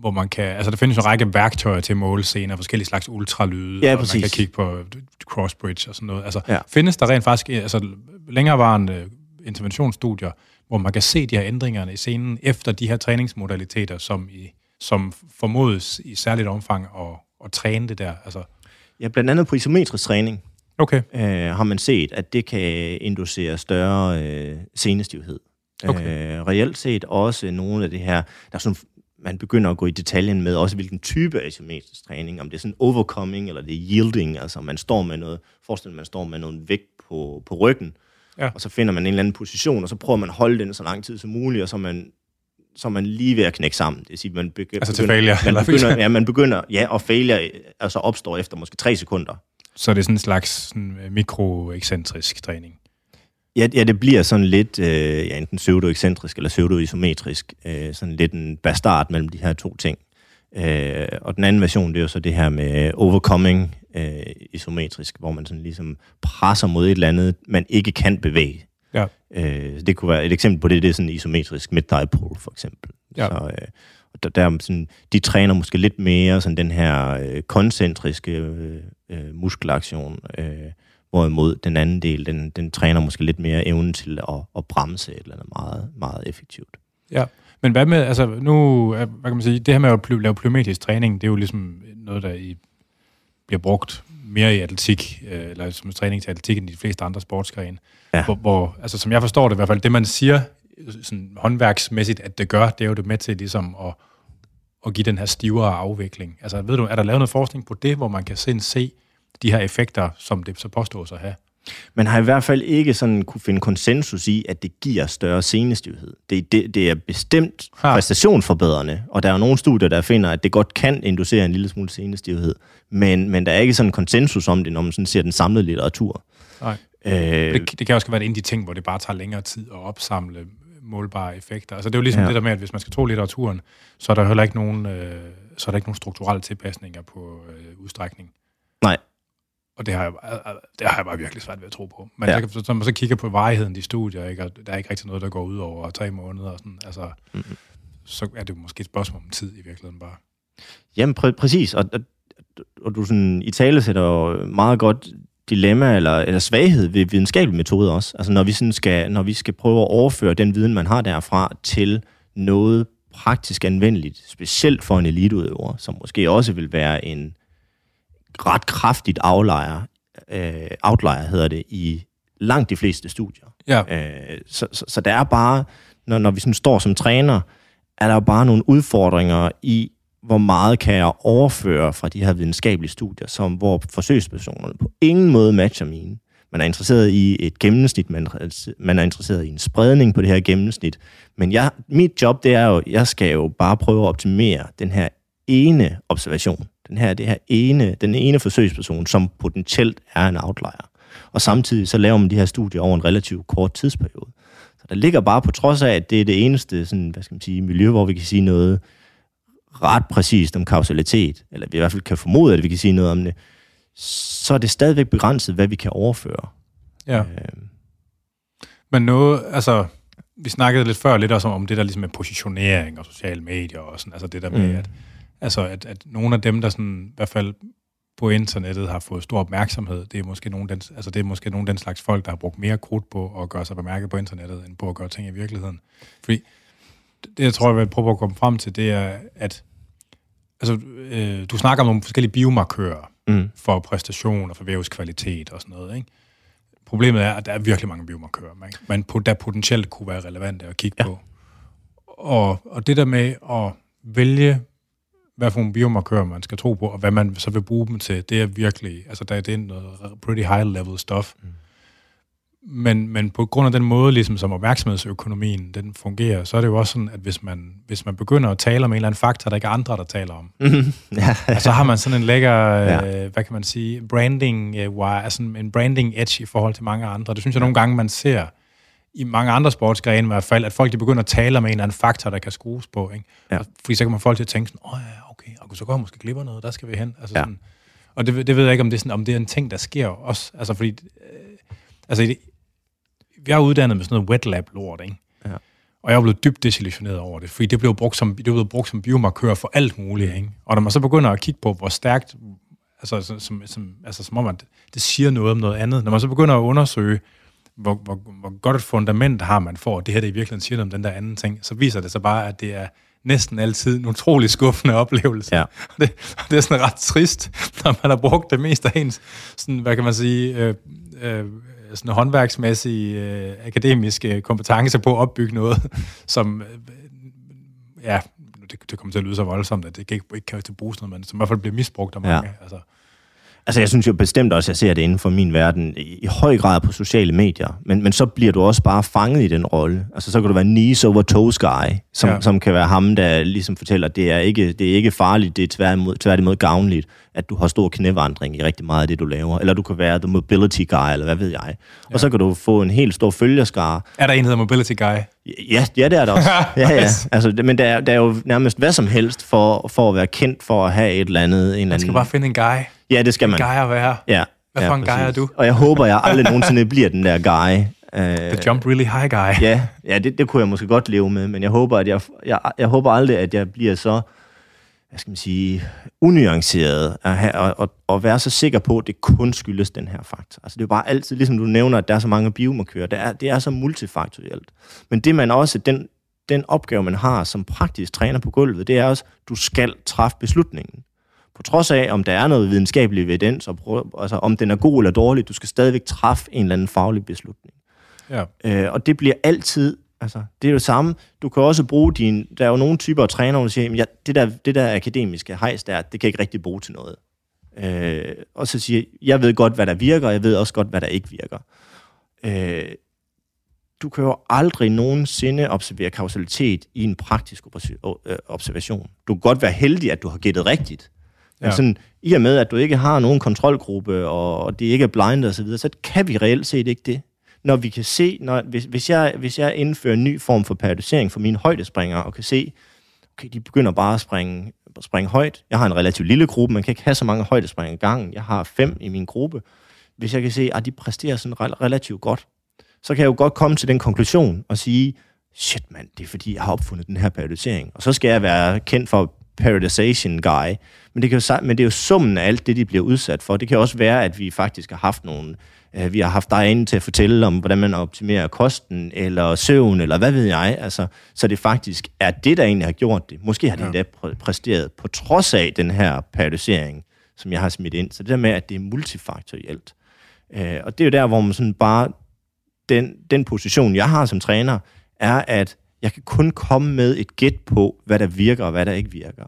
hvor man kan, altså der findes en række værktøjer til at måle scener, forskellige slags ultralyde, ja, og man kan kigge på crossbridge og sådan noget. Altså, ja. findes der rent faktisk altså, længerevarende interventionsstudier, hvor man kan se de her ændringerne i scenen efter de her træningsmodaliteter, som, i, som formodes i særligt omfang at, at træne det der? Altså. Ja, blandt andet på isometrisk træning okay. øh, har man set, at det kan inducere større øh, senestivhed. Okay. Øh, reelt set også nogle af det her, der er sådan, man begynder at gå i detaljen med også, hvilken type asymmetrisk træning, om det er sådan overcoming, eller det er yielding, altså man står med noget, forestil man står med noget vægt på, på ryggen, ja. og så finder man en eller anden position, og så prøver man at holde den så lang tid som muligt, og så man så man lige ved at knække sammen. Det vil sige, man begynder, altså til failure? Man begynder, ja, man begynder, ja, og failure altså opstår efter måske tre sekunder. Så det er sådan en slags sådan, øh, mikroexcentrisk træning? Ja, ja, det bliver sådan lidt øh, ja, enten pseudo-ekscentrisk eller pseudo-isometrisk. Øh, sådan lidt en bastard mellem de her to ting. Øh, og den anden version, det er jo så det her med overcoming øh, isometrisk, hvor man sådan ligesom presser mod et eller andet, man ikke kan bevæge. Ja. Øh, det kunne være et eksempel på det, det er sådan isometrisk mid-thigh pull, for eksempel. Ja. Så, øh, der, der sådan, de træner måske lidt mere sådan den her øh, koncentriske øh, øh, muskelaktion, øh, hvorimod den anden del, den, den træner måske lidt mere evnen til at, at bremse et eller andet meget, meget effektivt. Ja, men hvad med, altså nu, hvad kan man sige, det her med at lave plyometrisk træning, det er jo ligesom noget, der i, bliver brugt mere i atletik, øh, eller som træning til atletik, end de fleste andre sportsgrene. Ja. Hvor, hvor, altså som jeg forstår det i hvert fald, det man siger sådan håndværksmæssigt, at det gør, det er jo det med til ligesom at, at give den her stivere afvikling. Altså ved du, er der lavet noget forskning på det, hvor man kan se, se de her effekter, som det så påstås at have? Man har i hvert fald ikke sådan kunne finde konsensus i, at det giver større senestivhed. Det, det, det er bestemt ha. præstationsforbedrende, og der er nogle studier, der finder, at det godt kan inducere en lille smule senestivhed, men, men der er ikke sådan konsensus om det, når man sådan ser den samlede litteratur. Nej. Øh, det, det kan også være en af de ting, hvor det bare tager længere tid at opsamle målbare effekter. Altså det er jo ligesom ja. det der med, at hvis man skal tro litteraturen, så er der heller ikke nogen, øh, så er der ikke nogen strukturelle tilpasninger på øh, udstrækning. Nej, og det har, jeg, det har jeg bare virkelig svært ved at tro på. Men ja. så, når man så kigger på varigheden i studier, ikke, og der er ikke rigtig noget, der går ud over tre måneder, og sådan, altså, mm-hmm. så er det måske et spørgsmål om tid i virkeligheden bare. Jamen præ- præcis, og, og, og du sådan, i tale sætter meget godt dilemma eller, eller svaghed ved videnskabelige metoder også. Altså når vi, sådan skal, når vi skal prøve at overføre den viden, man har derfra, til noget praktisk anvendeligt, specielt for en eliteudøver, som måske også vil være en ret kraftigt outlier, øh, outlier hedder det, i langt de fleste studier. Ja. Øh, så, så, så der er bare, når, når vi sådan står som træner, er der bare nogle udfordringer i, hvor meget kan jeg overføre fra de her videnskabelige studier, som hvor forsøgspersonerne på ingen måde matcher mine. Man er interesseret i et gennemsnit, man, man er interesseret i en spredning på det her gennemsnit. Men jeg, mit job, det er jo, jeg skal jo bare prøve at optimere den her ene observation den her, det her ene, den ene forsøgsperson, som potentielt er en outlier. Og samtidig så laver man de her studier over en relativt kort tidsperiode. Så der ligger bare på trods af, at det er det eneste sådan, hvad skal man sige, miljø, hvor vi kan sige noget ret præcist om kausalitet, eller vi i hvert fald kan formode, at vi kan sige noget om det, så er det stadigvæk begrænset, hvad vi kan overføre. Ja. Øh. Men noget, altså, vi snakkede lidt før lidt også om det der ligesom med positionering og sociale medier og sådan, altså det der med, mm. at Altså, at, at nogle af dem, der sådan, i hvert fald på internettet har fået stor opmærksomhed, det er måske nogle den, altså det er måske nogle den slags folk, der har brugt mere krudt på at gøre sig bemærket på internettet, end på at gøre ting i virkeligheden. Fordi det, jeg tror, jeg vil prøve at komme frem til, det er, at altså, øh, du snakker om nogle forskellige biomarkører mm. for præstation og for vævskvalitet og sådan noget, ikke? Problemet er, at der er virkelig mange biomarkører, man, man der potentielt kunne være relevante at kigge ja. på. Og, og det der med at vælge hvad for nogle biomarkører man skal tro på, og hvad man så vil bruge dem til, det er virkelig, altså der er det noget pretty high level stuff. Mm. Men, men på grund af den måde, ligesom som opmærksomhedsøkonomien den fungerer, så er det jo også sådan, at hvis man, hvis man begynder at tale om en eller anden faktor, der ikke er andre, der taler om, mm-hmm. ja. så har man sådan en lækker, ja. øh, hvad kan man sige, branding, øh, altså en branding edge i forhold til mange andre. Det synes jeg nogle gange, man ser i mange andre sportsgrene i hvert fald, at folk de begynder at tale om en eller anden faktor, der kan skrues på. Ikke? Ja. Fordi så kan man folk til at tænke sådan, åh ja, okay, og så går jeg måske glipper noget, der skal vi hen. Altså ja. sådan, og det, det ved jeg ikke, om det, er sådan, om det er en ting, der sker også. Altså fordi, øh, altså det, vi er uddannet med sådan noget wet lab lort, ikke? Ja. Og jeg er blevet dybt desillusioneret over det, fordi det blev brugt som, det blev brugt som biomarkør for alt muligt, ikke? Og når man så begynder at kigge på, hvor stærkt, altså som, som, altså som om, at det siger noget om noget andet, når man så begynder at undersøge, hvor, hvor, hvor godt et fundament har man for, at det her det i virkeligheden siger om den der anden ting, så viser det sig bare, at det er næsten altid en utrolig skuffende oplevelse. Ja. Og det, det er sådan ret trist, når man har brugt det mest af ens, sådan, hvad kan man sige, øh, øh, sådan håndværksmæssige, øh, akademiske kompetencer på at opbygge noget, som, øh, ja, det, det kommer til at lyde så voldsomt, at det ikke, ikke kan til bruges noget, men som i hvert fald bliver misbrugt af mange. Ja. Altså, Altså, jeg synes jo bestemt også, at jeg ser det inden for min verden, i høj grad på sociale medier. Men, men så bliver du også bare fanget i den rolle. Altså, så kan du være knees over toes guy, som, ja. som kan være ham, der ligesom fortæller, at det er ikke, det er ikke farligt, det er tværtimod, tværtimod gavnligt, at du har stor knævandring i rigtig meget af det, du laver. Eller du kan være the mobility guy, eller hvad ved jeg. Ja. Og så kan du få en helt stor følgerskare. Er der en, der hedder mobility guy? Ja, ja, det er der også. ja, ja. Altså, men der er, der er jo nærmest hvad som helst for, for at være kendt for at have et eller andet. En Man skal anden... bare finde en guy. Ja, det skal man. En guy at være. Ja. Hvad ja, for en guy er du? Og jeg håber, jeg aldrig nogensinde bliver den der guy. The jump really high guy. Ja, ja det, det kunne jeg måske godt leve med, men jeg håber, at jeg, jeg, jeg håber aldrig, at jeg bliver så, hvad skal man sige, unuanceret at have, og, og, og være så sikker på, at det kun skyldes den her faktor. Altså det er bare altid, ligesom du nævner, at der er så mange biomarkører, det er, det er så multifaktorielt. Men det man også, den, den opgave, man har som praktisk træner på gulvet, det er også, du skal træffe beslutningen på trods af, om der er noget videnskabelig evidens, og prøve, altså om den er god eller dårlig, du skal stadigvæk træffe en eller anden faglig beslutning. Ja. Øh, og det bliver altid, altså det er jo det samme, du kan også bruge din, der er jo nogle typer af trænere, der siger, ja, det der, det der akademiske hejs der, det kan jeg ikke rigtig bruge til noget. Øh, og så siger jeg ved godt, hvad der virker, og jeg ved også godt, hvad der ikke virker. Øh, du kan jo aldrig nogensinde observere kausalitet i en praktisk observation. Du kan godt være heldig, at du har gættet rigtigt, Ja. Sådan, I og med, at du ikke har nogen kontrolgruppe, og det ikke er blind og så videre, så kan vi reelt set ikke det. Når vi kan se, når, hvis, hvis, jeg, hvis jeg indfører en ny form for periodisering for mine højdespringere, og kan se, okay, de begynder bare at springe, at springe højt. Jeg har en relativt lille gruppe, man kan ikke have så mange højdespringere i gangen. Jeg har fem i min gruppe. Hvis jeg kan se, at de præsterer sådan relativt godt, så kan jeg jo godt komme til den konklusion og sige, shit mand, det er fordi, jeg har opfundet den her periodisering. Og så skal jeg være kendt for periodization guy. Men det, kan jo, men det er jo summen af alt det, de bliver udsat for. Det kan også være, at vi faktisk har haft nogle... Øh, vi har haft dig inde til at fortælle om, hvordan man optimerer kosten, eller søvn, eller hvad ved jeg. Altså, så det faktisk er det, der egentlig har gjort det. Måske har det ja. endda præsteret på trods af den her periodisering, som jeg har smidt ind. Så det der med, at det er multifaktorielt. Øh, og det er jo der, hvor man sådan bare... Den, den position, jeg har som træner, er, at jeg kan kun komme med et gæt på, hvad der virker og hvad der ikke virker.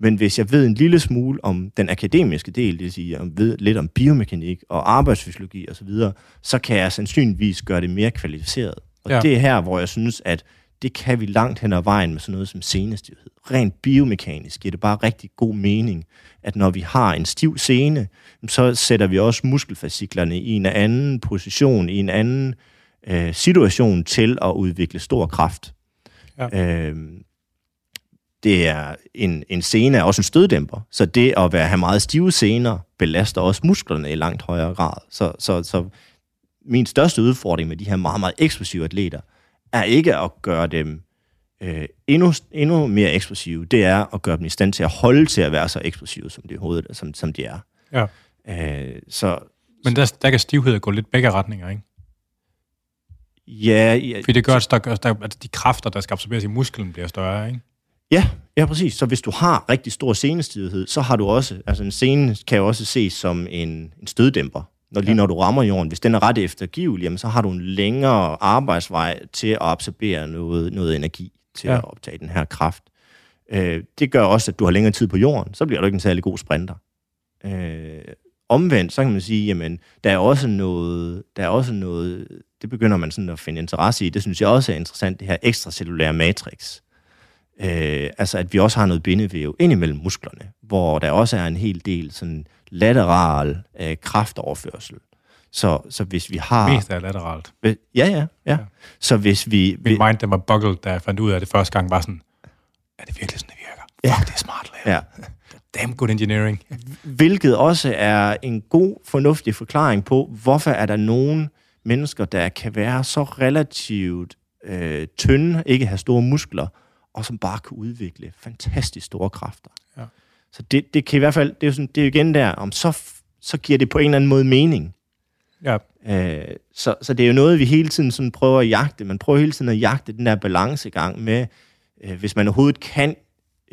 Men hvis jeg ved en lille smule om den akademiske del, det vil sige, jeg ved lidt om biomekanik og arbejdsfysiologi osv., så, så kan jeg sandsynligvis gøre det mere kvalificeret. Og ja. det er her, hvor jeg synes, at det kan vi langt hen ad vejen med sådan noget som senestivhed. Rent biomekanisk giver det bare rigtig god mening, at når vi har en stiv sene, så sætter vi også muskelfasciklerne i en anden position, i en anden øh, situation til at udvikle stor kraft. Ja. Øh, det er en, en scene er også en støddæmper, så det at være, have meget stive scener belaster også musklerne i langt højere grad. Så, så, så min største udfordring med de her meget, meget eksplosive atleter, er ikke at gøre dem øh, endnu, endnu mere eksplosive, det er at gøre dem i stand til at holde til at være så eksplosive, som de, hovedet, som, som de er. Ja. Øh, så, Men der, der kan stivhed gå lidt begge retninger, ikke? Ja, ja. Fordi det gør, at, der, der, at de kræfter, der skal absorberes i musklen, bliver større, ikke? Ja, ja, præcis. Så hvis du har rigtig stor senestivhed, så har du også, altså en scene kan jo også ses som en, en støddæmper. Når, lige ja. når du rammer jorden, hvis den er ret eftergivelig, jamen, så har du en længere arbejdsvej til at absorbere noget, noget energi til ja. at optage den her kraft. Øh, det gør også, at du har længere tid på jorden, så bliver du ikke en særlig god sprinter. Øh, omvendt, så kan man sige, jamen, der er også noget, der er også noget, det begynder man sådan at finde interesse i, det synes jeg også er interessant, det her ekstracellulære matrix. Øh, altså, at vi også har noget bindevæv ind imellem musklerne, hvor der også er en hel del sådan lateral øh, kraftoverførsel. Så, så hvis vi har... Mest er lateralt. Ja, ja, ja, ja. Så hvis vi... Min mind, den var buckled, da jeg fandt ud af det første gang, var sådan, er det virkelig sådan, det virker? Ja. Fuck, det er smart lavet. Ja. Damn good engineering. Hvilket også er en god, fornuftig forklaring på, hvorfor er der nogen mennesker, der kan være så relativt øh, tynde, ikke have store muskler, og som bare kan udvikle fantastisk store kræfter. Ja. Så det, det kan i hvert fald, det er jo, sådan, det er jo igen der, om så, så giver det på en eller anden måde mening. Ja. Øh, så, så det er jo noget, vi hele tiden sådan prøver at jagte. Man prøver hele tiden at jagte den der balancegang med, øh, hvis man overhovedet kan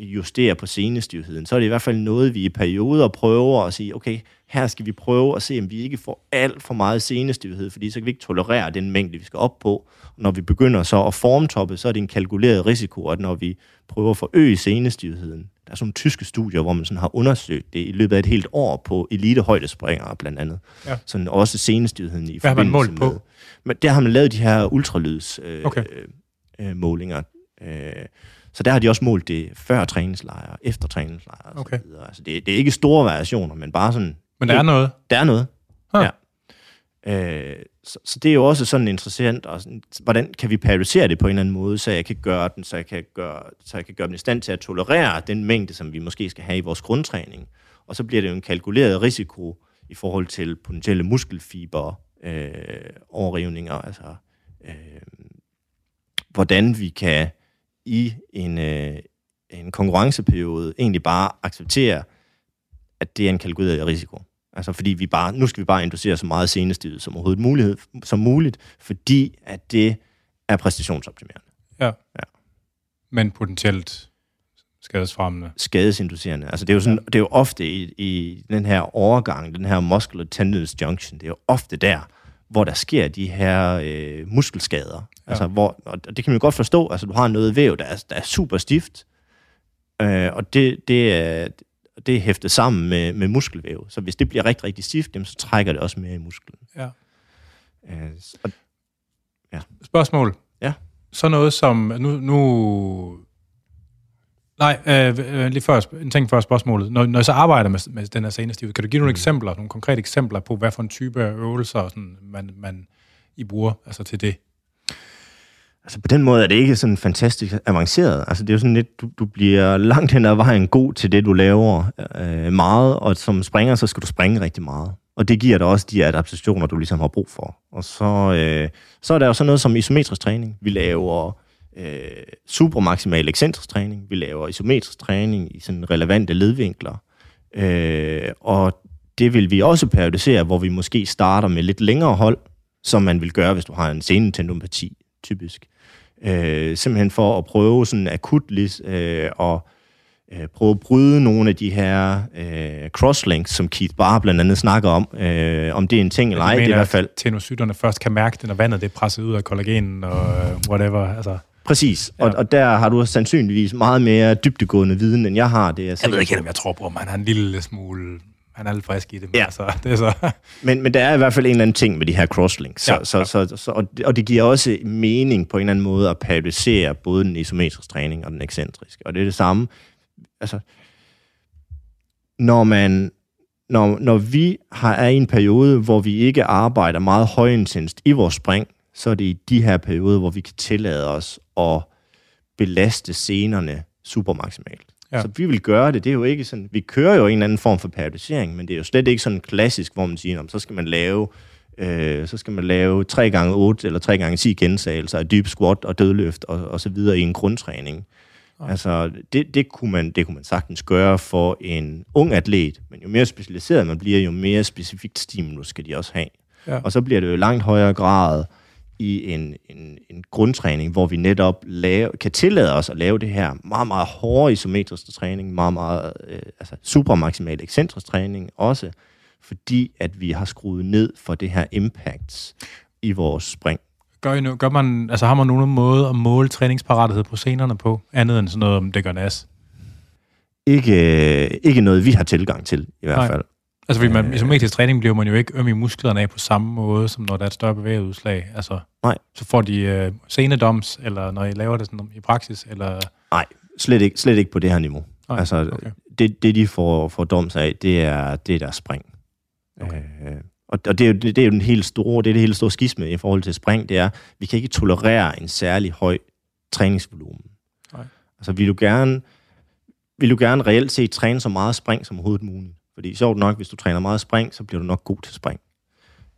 justere på senestivheden, så er det i hvert fald noget, vi i perioder prøver at sige, okay, her skal vi prøve at se, om vi ikke får alt for meget senestivhed, fordi så kan vi ikke tolerere den mængde, vi skal op på. Og når vi begynder så at formtoppe, så er det en kalkuleret risiko, at når vi prøver at forøge senestivheden, der er sådan nogle tyske studier, hvor man sådan har undersøgt det i løbet af et helt år på elitehøjdespringere blandt andet. Ja. Sådan også senestivheden i Hvad har man målt på? Med, men der har man lavet de her ultralyds øh, okay. øh, målinger. Øh, så der har de også målt det før træningslejre, efter træningslejre og okay. så videre. Altså det, det er ikke store variationer, men bare sådan... Men der er noget? Der er noget, huh. ja. Øh, så, så det er jo også sådan interessant, og sådan, hvordan kan vi periodisere det på en eller anden måde, så jeg kan gøre den, så jeg kan gøre, så jeg kan gøre den i stand til at tolerere den mængde, som vi måske skal have i vores grundtræning. Og så bliver det jo en kalkuleret risiko i forhold til potentielle muskelfiber, øh, overrivninger, altså øh, hvordan vi kan i en, øh, en konkurrenceperiode egentlig bare acceptere, at det er en kalkuleret risiko. Altså fordi vi bare, nu skal vi bare inducere så meget senestivhed som overhovedet mulighed, som muligt, fordi at det er præstationsoptimerende. Ja. ja. Men potentielt skadesfremmende. Skadesinducerende. Altså det er jo, sådan, ja. det er jo ofte i, i den her overgang, den her muscular tendons junction, det er jo ofte der, hvor der sker de her øh, muskelskader. Ja. Altså, hvor, og det kan man jo godt forstå. Altså, du har noget væv, der er, der er super stift, øh, og det, det, er, det er hæftet sammen med, med muskelvæv. Så hvis det bliver rigtig, rigtig stift, jamen, så trækker det også mere i musklen. Ja. Øh, og, ja. Spørgsmål. Ja. Så noget som... Nu, nu Nej, øh, øh, lige før, en ting før spørgsmålet. Når, når jeg så arbejder med, med den her senestivhed, kan du give nogle mm. eksempler, nogle konkrete eksempler på, hvad for en type af øvelser sådan, man, man I bruger altså til det? Altså på den måde er det ikke sådan fantastisk avanceret. Altså det er jo sådan lidt, du, du bliver langt hen ad vejen god til det, du laver øh, meget, og som springer, så skal du springe rigtig meget. Og det giver dig også de adaptationer, du ligesom har brug for. Og så, øh, så er der jo sådan noget som isometrisk træning. Vi laver øh, supermaksimal ekscentrisk træning. Vi laver isometrisk træning i sådan relevante ledvinkler. Øh, og det vil vi også periodisere, hvor vi måske starter med lidt længere hold, som man vil gøre, hvis du har en senetendopati, typisk. Øh, simpelthen for at prøve sådan akut øh, og øh, prøve at bryde nogle af de her øh, crosslinks, som Keith Barr blandt andet snakker om. Øh, om det er en ting eller ej, det er i hvert fald... tenocyterne først kan mærke det, når vandet det er presset ud af kollagenen og uh, whatever. Altså. Præcis, ja. og, og der har du sandsynligvis meget mere dybtegående viden, end jeg har. Det er jeg, jeg ved ikke, om jeg tror på, om han har en lille smule han er lidt frisk i det. Men ja. altså, det er så... men, men der er i hvert fald en eller anden ting med de her crosslinks. Så, ja, så, ja. Så, så, og, det, og det giver også mening på en eller anden måde at periodisere både den isometriske træning og den ekscentriske. Og det er det samme. Altså, når man når, når vi har, er i en periode, hvor vi ikke arbejder meget højintenst i vores spring, så er det i de her perioder, hvor vi kan tillade os at belaste scenerne supermaksimalt. Ja. Så vi vil gøre det. Det er jo ikke sådan, vi kører jo en eller anden form for periodisering, men det er jo slet ikke sådan klassisk, hvor man siger, så skal man lave øh, så skal man lave 3 gange 8 eller 3 gange 10 gentagelser af dyb squat og dødløft og, og så videre i en grundtræning. Ja. Altså, det, det, kunne man, det kunne man sagtens gøre for en ung atlet, men jo mere specialiseret man bliver, jo mere specifikt stimulus skal de også have. Ja. Og så bliver det jo langt højere grad i en, en, en grundtræning, hvor vi netop lave, kan tillade os at lave det her meget, meget hårde isometriske træning, meget, meget øh, altså supermaksimal ekscentrisk træning også, fordi at vi har skruet ned for det her impact i vores spring. Gør, I nu, gør man, altså har man nogen måde at måle træningsparathed på scenerne på, andet end sådan noget, om det gør nas? Ikke, ikke noget, vi har tilgang til, i hvert Nej. fald. Altså, fordi man, øh, isometrisk træning bliver man jo ikke øm i musklerne af på samme måde, som når der er et større bevægeudslag. Altså, nej. Så får de øh, senedoms, eller når I laver det sådan i praksis, eller... Nej, slet ikke, slet ikke på det her niveau. Nej, altså, okay. det, det, de får, får doms af, det er, det er deres spring. Okay. Øh, og, og det, er jo, det, det er jo den helt store, det er det helt store skisme i forhold til spring, det er, vi kan ikke tolerere en særlig høj træningsvolumen. Nej. Altså, vil du gerne, vil du gerne reelt set træne så meget spring som overhovedet muligt? Fordi sjovt nok, hvis du træner meget spring, så bliver du nok god til spring.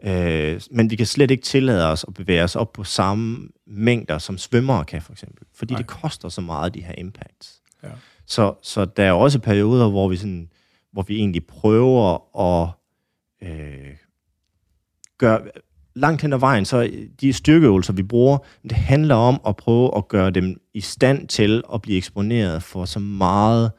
Øh, men vi kan slet ikke tillade os at bevæge os op på samme mængder, som svømmere kan, for eksempel. Fordi Nej. det koster så meget, de her impacts. Ja. Så, så der er også perioder, hvor vi, sådan, hvor vi egentlig prøver at øh, gøre... Langt hen ad vejen, så de styrkeøvelser, vi bruger, det handler om at prøve at gøre dem i stand til at blive eksponeret for så meget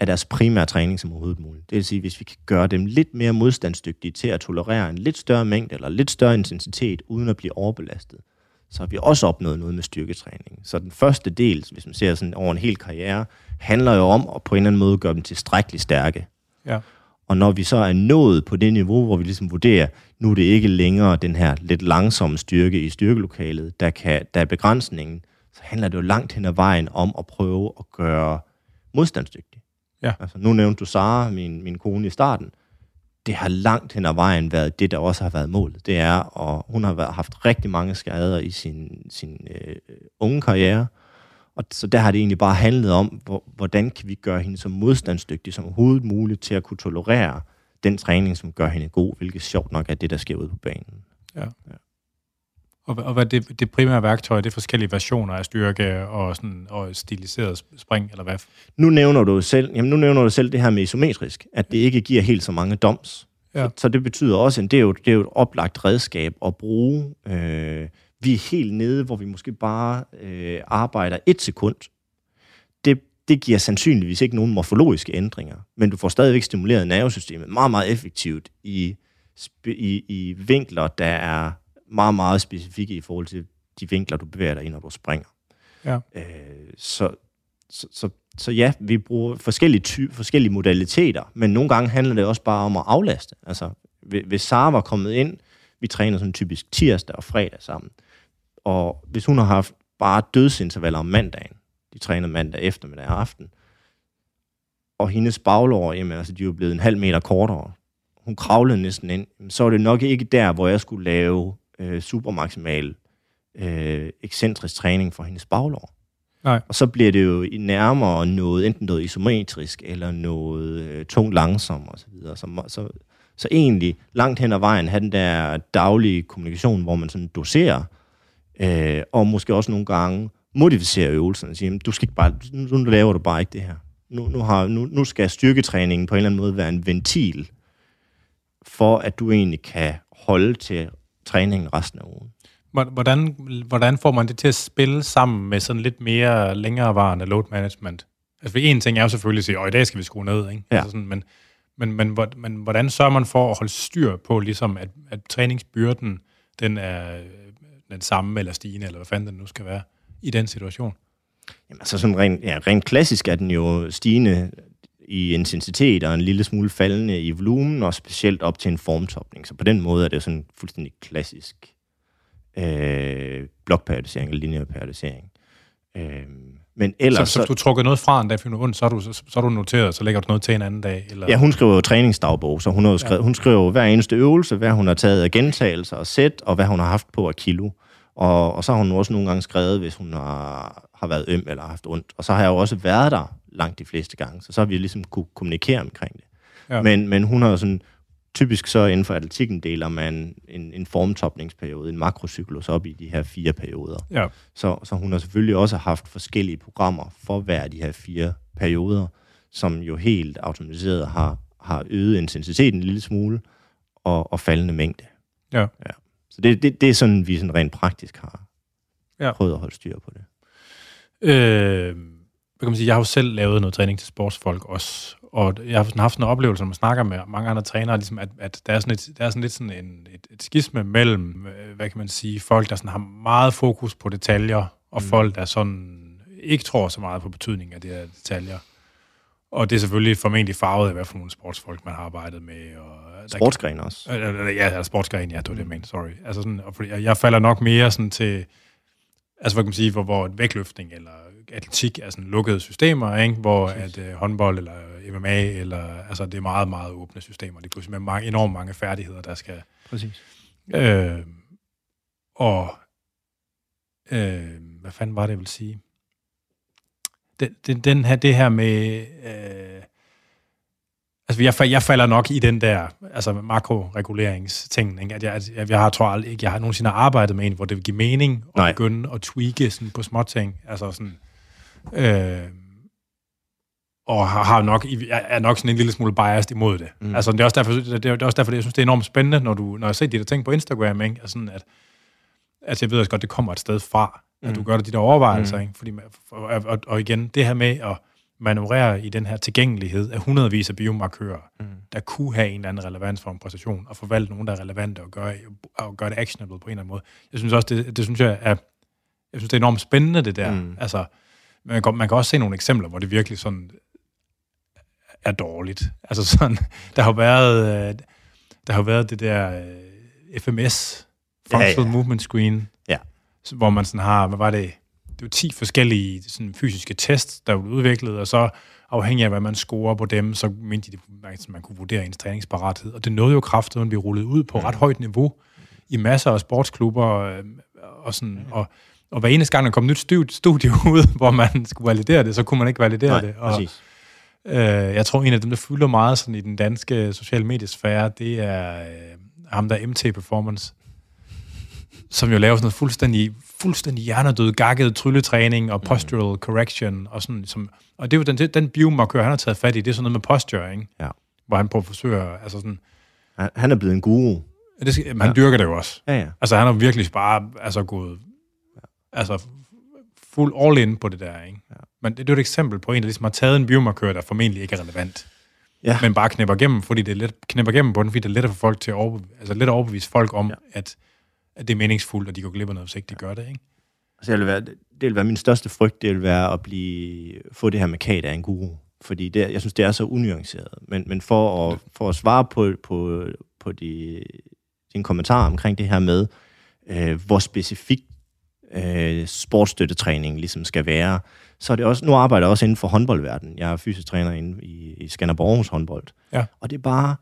af deres primære træning som overhovedet muligt. Det vil sige, hvis vi kan gøre dem lidt mere modstandsdygtige til at tolerere en lidt større mængde eller lidt større intensitet, uden at blive overbelastet, så har vi også opnået noget med styrketræning. Så den første del, hvis man ser sådan over en hel karriere, handler jo om at på en eller anden måde gøre dem tilstrækkeligt stærke. Ja. Og når vi så er nået på det niveau, hvor vi ligesom vurderer, nu er det ikke længere den her lidt langsomme styrke i styrkelokalet, der, kan, der er begrænsningen, så handler det jo langt hen ad vejen om at prøve at gøre modstandsdygtig. Ja. Altså, nu nævnte du Sara, min, min kone i starten. Det har langt hen ad vejen været det, der også har været målet. Det er, og hun har været, haft rigtig mange skader i sin, sin øh, unge karriere, og så der har det egentlig bare handlet om, hvor, hvordan kan vi gøre hende så modstandsdygtig som overhovedet muligt til at kunne tolerere den træning, som gør hende god, hvilket sjovt nok er det, der sker ude på banen. Ja. ja. Og, og hvad det, det primære værktøj, det er forskellige versioner af styrke og, sådan, og stiliseret spring, eller hvad? Nu nævner du selv, jamen nu nævner du selv det her med isometrisk, at det ikke giver helt så mange doms. Ja. Så, så det betyder også, at det er jo, det er jo et oplagt redskab at bruge. Øh, vi er helt nede, hvor vi måske bare øh, arbejder et sekund. Det, det giver sandsynligvis ikke nogen morfologiske ændringer, men du får stadigvæk stimuleret nervesystemet meget, meget effektivt i, i, i vinkler, der er meget, meget specifikke i forhold til de vinkler, du bevæger dig i, når du springer. Ja. Øh, så, så, så, så ja, vi bruger forskellige, ty- forskellige modaliteter, men nogle gange handler det også bare om at aflaste. Altså, hvis Sara var kommet ind, vi træner sådan typisk tirsdag og fredag sammen, og hvis hun har haft bare dødsintervaller om mandagen, de træner mandag eftermiddag og aften, og hendes baglår, jamen altså, de er jo blevet en halv meter kortere, hun kravlede næsten ind, så var det nok ikke der, hvor jeg skulle lave øh, supermaksimal øh, ekscentrisk træning for hendes baglår. Nej. Og så bliver det jo nærmere noget, enten noget isometrisk, eller noget øh, tungt langsom og så videre. Så, så, så egentlig langt hen ad vejen have den der daglige kommunikation, hvor man sådan doserer, øh, og måske også nogle gange modificerer øvelserne og siger, du skal ikke bare, nu laver du bare ikke det her. Nu, nu, har, nu, nu skal styrketræningen på en eller anden måde være en ventil, for at du egentlig kan holde til træningen resten af ugen. Hvordan, hvordan får man det til at spille sammen med sådan lidt mere længerevarende load management? Altså, en ting er jo selvfølgelig at sige, at i dag skal vi skrue ned, ikke? Ja. Altså sådan, men, men, men, men, hvordan sørger man for at holde styr på, ligesom at, at træningsbyrden, den er den samme eller stigende, eller hvad fanden den nu skal være, i den situation? Jamen, altså sådan rent, ja, rent klassisk er den jo stigende i intensitet og en lille smule faldende i volumen, og specielt op til en formtopning. Så på den måde er det sådan fuldstændig klassisk øh, blokperiodisering eller lineærperiodisering. Øh, men ellers... Så, så, så du trukker noget fra en dag, finder ondt, så er, du, så, så er du noteret, så lægger du noget til en anden dag? Eller? Ja, hun skriver jo træningsdagbog, så hun, har jo skrevet, ja. hun skriver jo hver eneste øvelse, hvad hun har taget af gentagelser og sæt, og hvad hun har haft på af kilo. Og, og så har hun også nogle gange skrevet, hvis hun har, har været øm eller haft ondt. Og så har jeg jo også været der langt de fleste gange, så så har vi ligesom kunne kommunikere omkring det. Ja. Men, men hun har sådan, typisk så inden for atletikken deler man en, en formtopningsperiode, en makrocyklus op i de her fire perioder. Ja. Så, så hun har selvfølgelig også haft forskellige programmer for hver af de her fire perioder, som jo helt automatiseret har, har øget intensiteten en lille smule og, og faldende mængde. Ja. ja. Så det, det, det er sådan, vi sådan rent praktisk har ja. prøvet at holde styr på det. Øh kan man sige, jeg har jo selv lavet noget træning til sportsfolk også, og jeg har haft en oplevelse, når man snakker med mange andre trænere, ligesom at, at der, er sådan et, der er sådan lidt sådan en, et, et skisme mellem, øh, hvad kan man sige, folk, der sådan har meget fokus på detaljer, og mm. folk, der sådan ikke tror så meget på betydningen af de her detaljer. Og det er selvfølgelig formentlig farvet af, hvad for nogle sportsfolk, man har arbejdet med. Og sportsgren også. Øh, ja, sportsgren, ja, det var det, jeg mente, sorry. Altså sådan, og fordi jeg falder nok mere sådan til, altså hvad kan man sige, hvor, hvor vægtløftning eller atletik er sådan lukkede systemer, ikke? hvor at uh, håndbold eller MMA, eller, altså det er meget, meget åbne systemer. Det er med mange, enormt mange færdigheder, der skal... Præcis. Øh, og øh, hvad fanden var det, jeg vil sige? Den, den, den her, det her med... Øh, altså, jeg, jeg falder nok i den der altså makroreguleringsting, ikke? at jeg, jeg, jeg har, tror aldrig ikke, jeg har nogensinde arbejdet med en, hvor det vil give mening at Nej. begynde at tweake sådan på småting. Altså sådan, Øh, og har, har nok, er nok sådan en lille smule biased imod det. Mm. Altså, det er, også derfor, det, er også derfor, jeg synes, det er enormt spændende, når, du, når jeg ser de der ting på Instagram, ikke? Altså, sådan, at, at jeg ved også godt, det kommer et sted fra, mm. at du gør dig de der overvejelser, mm. ikke? Fordi, og, og, og igen, det her med at manøvrere i den her tilgængelighed af hundredvis af biomarkører, mm. der kunne have en eller anden relevans for en præstation, og forvalte nogen, der er relevante og gøre, og gøre det actionable på en eller anden måde. Jeg synes også, det, det synes jeg er, jeg synes, det er enormt spændende, det der. Mm. Altså, man kan, man kan også se nogle eksempler, hvor det virkelig sådan er dårligt. Altså sådan, der har været, øh, der har været det der øh, FMS, Functional ja, ja. Movement Screen, ja. hvor man sådan har, hvad var det, det var 10 forskellige sådan, fysiske tests, der blev udviklet, og så afhængig af, hvad man scorer på dem, så mente de, at man kunne vurdere ens træningsparathed. Og det nåede jo kraftigt, at vi rullede ud på ret højt niveau i masser af sportsklubber, øh, og, sådan, og, og hver eneste gang, der kom et nyt studie ud, hvor man skulle validere det, så kunne man ikke validere Nej, det. Og, præcis. Øh, jeg tror, en af dem, der fylder meget sådan i den danske sociale mediesfære, det er øh, ham der MT Performance, som jo laver sådan noget fuldstændig, fuldstændig hjernedød, gakket trylletræning og postural mm. correction, og sådan, som, og det er jo den, den biomarkør, han har taget fat i, det er sådan noget med posture, ikke? Ja. Hvor han prøver at forsøge, altså sådan... Han er blevet en guru. Det skal, han ja. dyrker det jo også. Ja, ja. Altså, han har virkelig bare altså, gået. Altså, fuld all in på det der, ikke? Ja. Men det, det er et eksempel på en, der ligesom har taget en biomarkør, der formentlig ikke er relevant. Ja. Men bare knipper igennem, fordi det er let, knipper igennem på den, fordi det er lettere for folk til at overbevise, altså let at overbevise folk om, ja. at, at det er meningsfuldt, og de går glip af noget, hvis ikke de gør det, ikke? Altså, det vil, være, det vil være min største frygt, det vil være at blive, få det her med kat af en guru. Fordi det, jeg synes, det er så unuanceret. Men, men for, at, for at svare på, på, på de, din kommentar omkring det her med, øh, hvor specifikt øh, sportsstøttetræning ligesom skal være, så er det også, nu arbejder jeg også inden for håndboldverdenen. Jeg er fysisk træner inde i, i Skanderborgs håndbold. Ja. Og det er bare,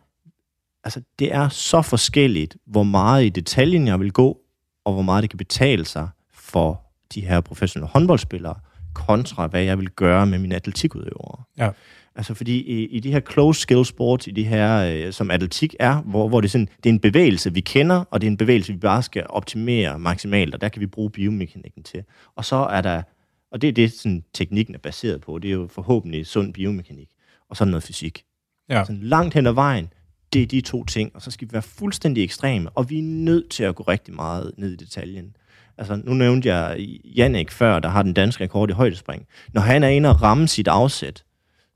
altså det er så forskelligt, hvor meget i detaljen jeg vil gå, og hvor meget det kan betale sig for de her professionelle håndboldspillere, kontra hvad jeg vil gøre med mine atletikudøvere. Ja. Altså fordi i, i de her close skill sports, i de her, øh, som atletik er, hvor, hvor det, er sådan, det er en bevægelse, vi kender, og det er en bevægelse, vi bare skal optimere maksimalt, og der kan vi bruge biomekanikken til. Og så er der, og det er det, sådan, teknikken er baseret på, det er jo forhåbentlig sund biomekanik, og så noget fysik. Ja. Sådan langt hen ad vejen, det er de to ting, og så skal vi være fuldstændig ekstreme, og vi er nødt til at gå rigtig meget ned i detaljen. Altså, nu nævnte jeg Jannik før, der har den danske rekord i højdespring. Når han er inde og ramme sit afsæt,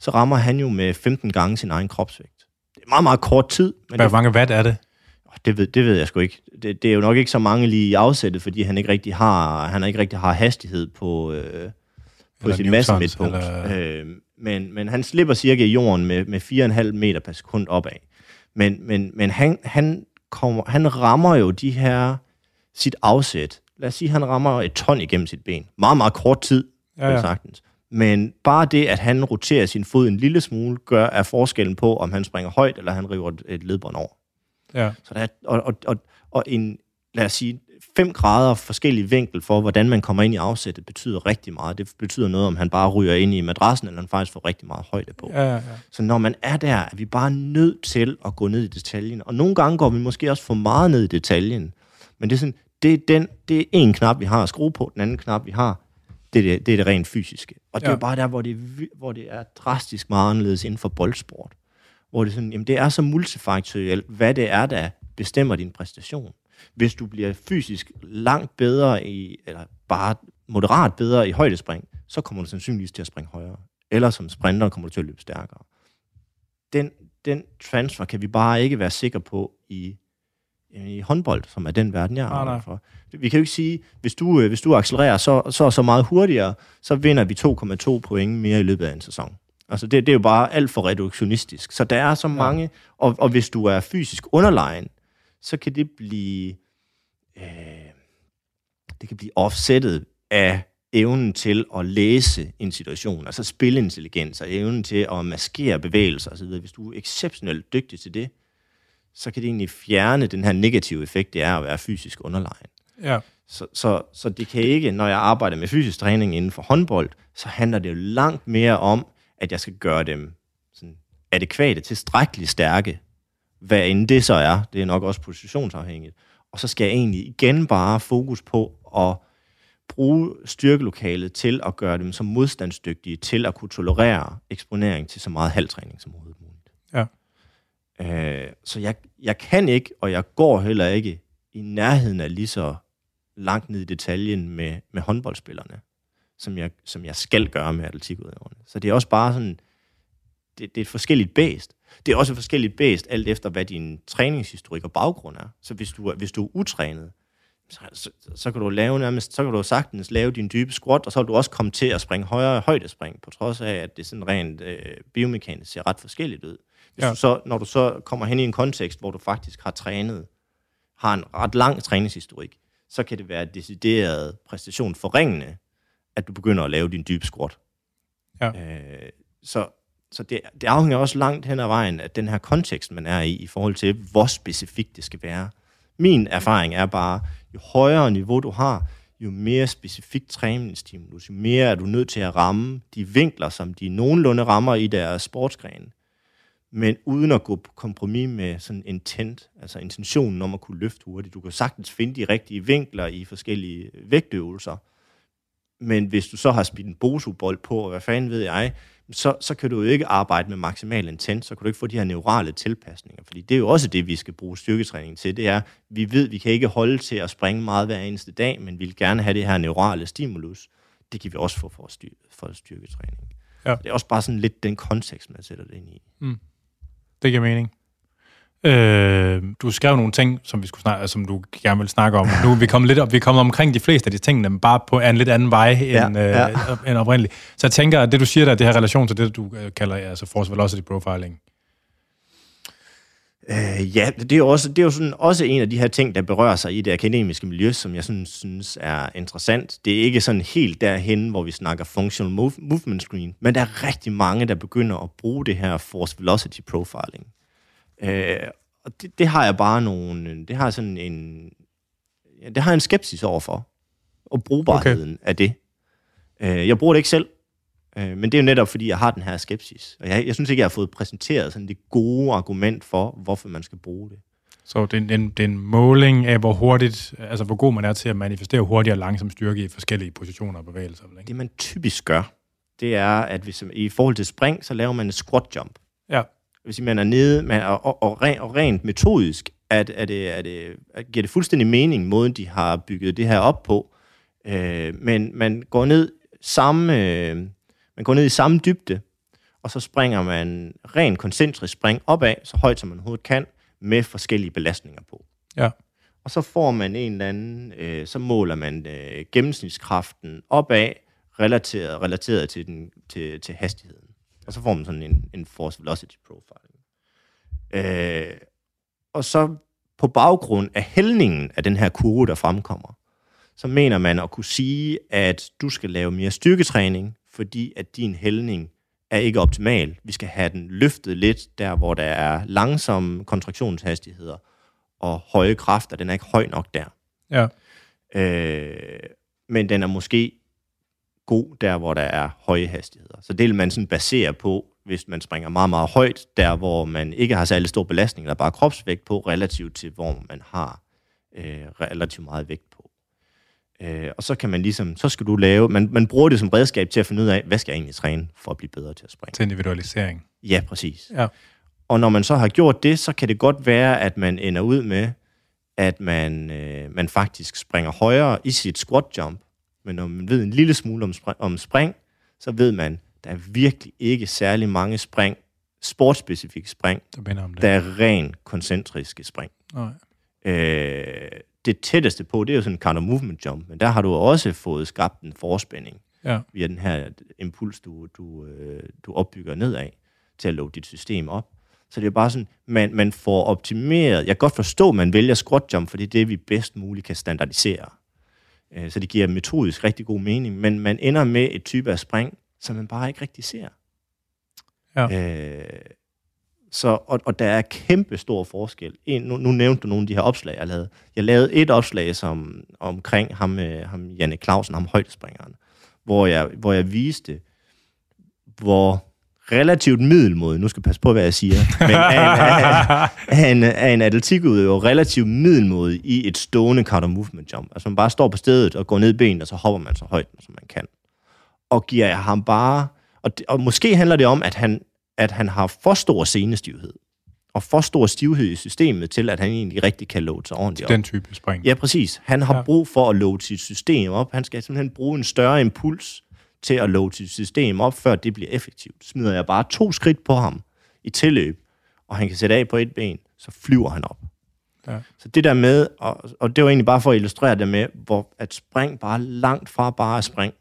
så rammer han jo med 15 gange sin egen kropsvægt. Det er meget, meget kort tid. Men Hvor mange watt er det? Det ved, det ved jeg sgu ikke. Det, det er jo nok ikke så mange lige i afsættet, fordi han ikke rigtig har, han ikke rigtig har hastighed på, øh, på eller sin masse midtpunkt. Eller... Øh, men, men han slipper cirka i jorden med, med 4,5 meter per sekund opad. Men, men, men han, han, kommer, han rammer jo de her, sit afsæt. Lad os sige, han rammer et ton igennem sit ben. Meget, meget kort tid, ja, ja. sagtens. Men bare det, at han roterer sin fod en lille smule, gør er forskellen på, om han springer højt, eller han river et ledbånd over. Ja. Så der er, og, og, og, og en, lad os sige, 5 grader forskellig vinkel for, hvordan man kommer ind i afsættet, betyder rigtig meget. Det betyder noget, om han bare ryger ind i madrassen, eller han faktisk får rigtig meget højde på. Ja, ja, ja. Så når man er der, er vi bare nødt til at gå ned i detaljen. Og nogle gange går vi måske også for meget ned i detaljen. Men det er, sådan, det er, den, det er en knap, vi har at skrue på. Den anden knap, vi har, det er det, det, er det rent fysiske. Og det ja. er bare der, hvor det, hvor det er drastisk meget anderledes inden for boldsport. Hvor det, sådan, jamen det er så multifaktorielt, hvad det er, der bestemmer din præstation. Hvis du bliver fysisk langt bedre i, eller bare moderat bedre i højdespring, så kommer du sandsynligvis til at springe højere. Eller som sprinter kommer du til at løbe stærkere. Den, den transfer kan vi bare ikke være sikre på i, i håndbold, som er den verden, jeg arbejder for. Vi kan jo ikke sige, hvis du, øh, hvis du accelererer så, så så meget hurtigere, så vinder vi 2,2 point mere i løbet af en sæson. Altså det, det er jo bare alt for reduktionistisk. Så der er så mange, og, og hvis du er fysisk underlegen, så kan det blive øh, det kan blive offsettet af evnen til at læse en situation, altså spilintelligens og evnen til at maskere bevægelser osv. Hvis du er exceptionelt dygtig til det, så kan det egentlig fjerne den her negative effekt, det er at være fysisk underlegen. Ja. Så, så, så det kan ikke, når jeg arbejder med fysisk træning inden for håndbold, så handler det jo langt mere om, at jeg skal gøre dem sådan adekvate, tilstrækkeligt stærke, hvad end det så er. Det er nok også positionsafhængigt. Og så skal jeg egentlig igen bare fokus på at bruge styrkelokalet til at gøre dem som modstandsdygtige til at kunne tolerere eksponering til så meget halvtræning som overhovedet muligt. Øh, så jeg, jeg kan ikke, og jeg går heller ikke i nærheden af lige så langt ned i detaljen med, med håndboldspillerne. som jeg, som jeg skal gøre med atletikudøverne. Så det er også bare sådan, det, det er et forskelligt bæst. Det er også et forskelligt bæst, alt efter hvad din træningshistorik og baggrund er. Så hvis du, hvis du er utrænet, så, så, så kan du lave nærmest, så kan du sagtens lave din dybe squat, og så vil du også komme til at springe højere højdespring, på trods af, at det sådan rent øh, biomekanisk ser ret forskelligt ud. Hvis ja. du så, når du så kommer hen i en kontekst, hvor du faktisk har trænet, har en ret lang træningshistorik, så kan det være decideret præstation forringende, at du begynder at lave din dybe squat. Ja. Øh, så så det, det afhænger også langt hen ad vejen af den her kontekst, man er i, i forhold til, hvor specifikt det skal være. Min erfaring er bare, jo højere niveau du har, jo mere specifikt træningsstimulus, jo mere er du nødt til at ramme de vinkler, som de nogenlunde rammer i deres sportsgren. Men uden at gå på kompromis med sådan intent, altså intentionen om at kunne løfte hurtigt. Du kan sagtens finde de rigtige vinkler i forskellige vægtøvelser. Men hvis du så har spidt en bosubold på, og hvad fanden ved jeg, så, så kan du jo ikke arbejde med maksimal intent, så kan du ikke få de her neurale tilpasninger, fordi det er jo også det, vi skal bruge styrketræning til. Det er, vi ved, vi kan ikke holde til at springe meget hver eneste dag, men vi vil gerne have det her neurale stimulus. Det kan vi også få for, styr, for styrketræning. Ja. Det er også bare sådan lidt den kontekst, man sætter det ind i. Mm. Det giver mening. Øh, du skrev nogle ting, som vi skulle snakke, som du gerne vil snakke om. Nu er vi kommet lidt op, vi er kommet omkring de fleste af de ting, men bare på en lidt anden vej end, ja, ja. Øh, end oprindeligt. Så jeg tænker, at det du siger der, det her relation til det, du øh, kalder altså force velocity profiling. Øh, ja, det er jo, også, det er jo sådan, også en af de her ting, der berører sig i det akademiske miljø, som jeg sådan, synes er interessant. Det er ikke sådan helt derhen, hvor vi snakker functional move, movement screen, men der er rigtig mange, der begynder at bruge det her force velocity profiling. Øh, og det, det har jeg bare nogle, det har sådan en, ja, det har en skepsis overfor, og brugbarheden okay. af det. Øh, jeg bruger det ikke selv, øh, men det er jo netop, fordi jeg har den her skepsis. Og jeg, jeg synes ikke, jeg har fået præsenteret sådan det gode argument for, hvorfor man skal bruge det. Så det er, en, det er en måling af, hvor hurtigt, altså hvor god man er til at manifestere hurtig og langsom styrke i forskellige positioner og bevægelser. Ikke? Det man typisk gør, det er, at hvis, i forhold til spring, så laver man en squat jump. Ja hvis man er nede, man, og, og, og, rent, og rent metodisk, at, at det, at det, at giver det fuldstændig mening, måden de har bygget det her op på. Øh, men man går ned samme, øh, man går ned i samme dybde, og så springer man rent koncentrisk spring opad, så højt som man overhovedet kan, med forskellige belastninger på. Ja. Og så får man en eller anden, øh, så måler man øh, gennemsnitskraften opad, relateret, relateret til, den, til, til hastigheden. Og så får man sådan en, en force velocity profile. Øh, og så på baggrund af hældningen af den her kurve, der fremkommer, så mener man at kunne sige, at du skal lave mere styrketræning, fordi at din hældning er ikke optimal. Vi skal have den løftet lidt der, hvor der er langsomme kontraktionshastigheder og høje kræfter. Den er ikke høj nok der. Ja. Øh, men den er måske god der, hvor der er høje hastigheder. Så det vil man sådan basere på, hvis man springer meget, meget højt, der hvor man ikke har særlig stor belastning, der er bare kropsvægt på, relativt til hvor man har øh, relativt meget vægt. Øh, og så kan man ligesom, så skal du lave, man, man bruger det som redskab til at finde ud af, hvad skal jeg egentlig træne for at blive bedre til at springe. Til individualisering. Ja, præcis. Ja. Og når man så har gjort det, så kan det godt være, at man ender ud med, at man, øh, man faktisk springer højere i sit squat jump, men når man ved en lille smule om, spring, om spring, så ved man, der er virkelig ikke særlig mange spring, sportsspecifikke spring, der, der er ren koncentriske spring. Nej. Øh, det tætteste på, det er jo sådan en of movement jump, men der har du også fået skabt en forspænding ja. via den her impuls, du, du, øh, du opbygger nedad til at låse dit system op. Så det er bare sådan, man, man får optimeret, jeg kan godt forstå, at man vælger squat jump, for det er det, vi bedst muligt kan standardisere. Øh, så det giver metodisk rigtig god mening, men man ender med et type af spring, som man bare ikke rigtig ser. Ja. Øh, så, og, og der er kæmpe stor forskel. En, nu, nu nævnte du nogle af de her opslag, jeg lavede. Jeg lavede et opslag som, omkring ham, øh, ham Janne Clausen, ham højdespringeren, hvor jeg, hvor jeg viste, hvor relativt middelmodig, nu skal jeg passe på, hvad jeg siger, men er en, er, er en atletikudøver relativt middelmodig i et stående counter movement jump. Altså man bare står på stedet og går ned i benet, og så hopper man så højt, som man kan. Og giver jeg ham bare... Og, det, og måske handler det om, at han, at han har for stor senestivhed og for stor stivhed i systemet til, at han egentlig rigtig kan load sig ordentligt op. Den type spring. Ja, præcis. Han har ja. brug for at load sit system op. Han skal simpelthen bruge en større impuls, til at load sit system op, før det bliver effektivt. Smider jeg bare to skridt på ham i tilløb, og han kan sætte af på et ben, så flyver han op. Ja. Så det der med, og, og det var egentlig bare for at illustrere det med, hvor at spring bare langt fra bare spring.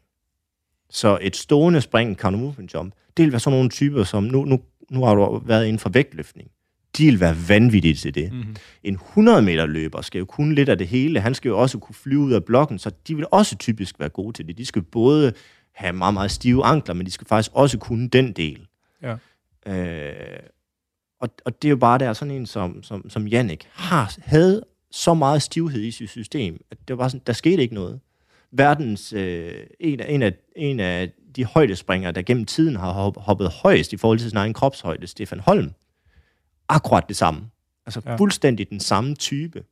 Så et stående spring, counter movement jump, det vil være sådan nogle typer, som nu, nu, nu har du været inden for vægtløftning. De vil være vanvittige til det. Mm-hmm. En 100 meter løber skal jo kunne lidt af det hele. Han skal jo også kunne flyve ud af blokken, så de vil også typisk være gode til det. De skal både have meget, meget stive ankler, men de skal faktisk også kunne den del. Ja. Øh, og, og det er jo bare der, sådan en som, som, som Jannik har, havde så meget stivhed i sit system, at det var sådan, der skete ikke noget. Verdens, øh, en, af, en, af, en af de højdespringere, der gennem tiden har hoppet højst i forhold til sin egen kropshøjde, Stefan Holm, akkurat det samme. Altså ja. fuldstændig den samme type.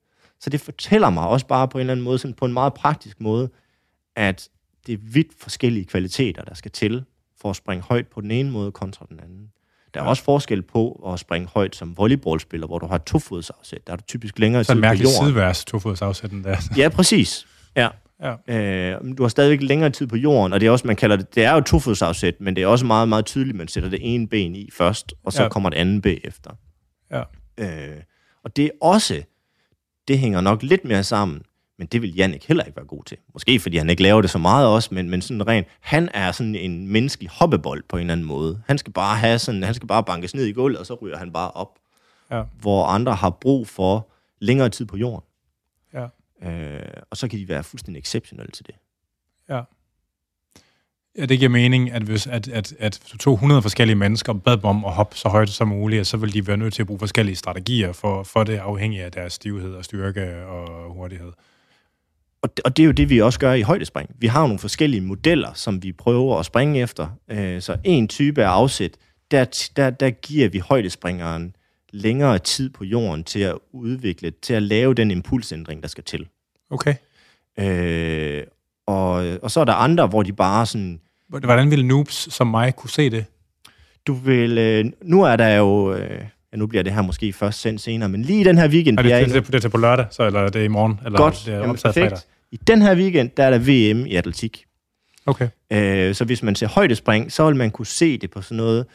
Så det fortæller mig også bare på en eller anden måde, sådan på en meget praktisk måde, at det er vidt forskellige kvaliteter, der skal til for at springe højt på den ene måde kontra den anden. Der er ja. også forskel på at springe højt som volleyballspiller, hvor du har tofodsafsæt. Der er du typisk længere tid på jorden. Så en mærkelig sideværs tofodsafsætten der. ja, præcis. Ja. Ja. Øh, du har stadigvæk længere tid på jorden, og det er også, man kalder det, det er jo tofodsafsæt, men det er også meget, meget tydeligt, man sætter det ene ben i først, og så ja. kommer det andet ben efter. Ja. Øh, og det er også, det hænger nok lidt mere sammen men det vil Jannik heller ikke være god til. Måske fordi han ikke laver det så meget også, men, men sådan rent, han er sådan en menneskelig hoppebold på en eller anden måde. Han skal bare have sådan, han skal bare bankes ned i gulvet, og så ryger han bare op. Ja. Hvor andre har brug for længere tid på jorden. Ja. Øh, og så kan de være fuldstændig exceptionelle til det. Ja. Ja, det giver mening, at hvis at, at, at du tog 100 forskellige mennesker bad dem om at hoppe så højt som muligt, så vil de være nødt til at bruge forskellige strategier for, for det, afhængig af deres stivhed og styrke og hurtighed og, det, og det er jo det, vi også gør i højdespring. Vi har nogle forskellige modeller, som vi prøver at springe efter. Øh, så en type af afsæt, der, der, der giver vi højdespringeren længere tid på jorden til at udvikle, til at lave den impulsændring, der skal til. Okay. Øh, og, og så er der andre, hvor de bare sådan... Hvordan vil noobs som mig kunne se det? Du vil... Øh, nu er der jo... Øh, ja, nu bliver det her måske først sendt senere, men lige den her weekend... Er det, det, det, det er på lørdag, så, eller er det i morgen? Eller Godt, det er jamen, perfekt. Fredag? I den her weekend, der er der VM i atletik. Okay. Øh, så hvis man ser højdespring, så vil man kunne se det på sådan noget,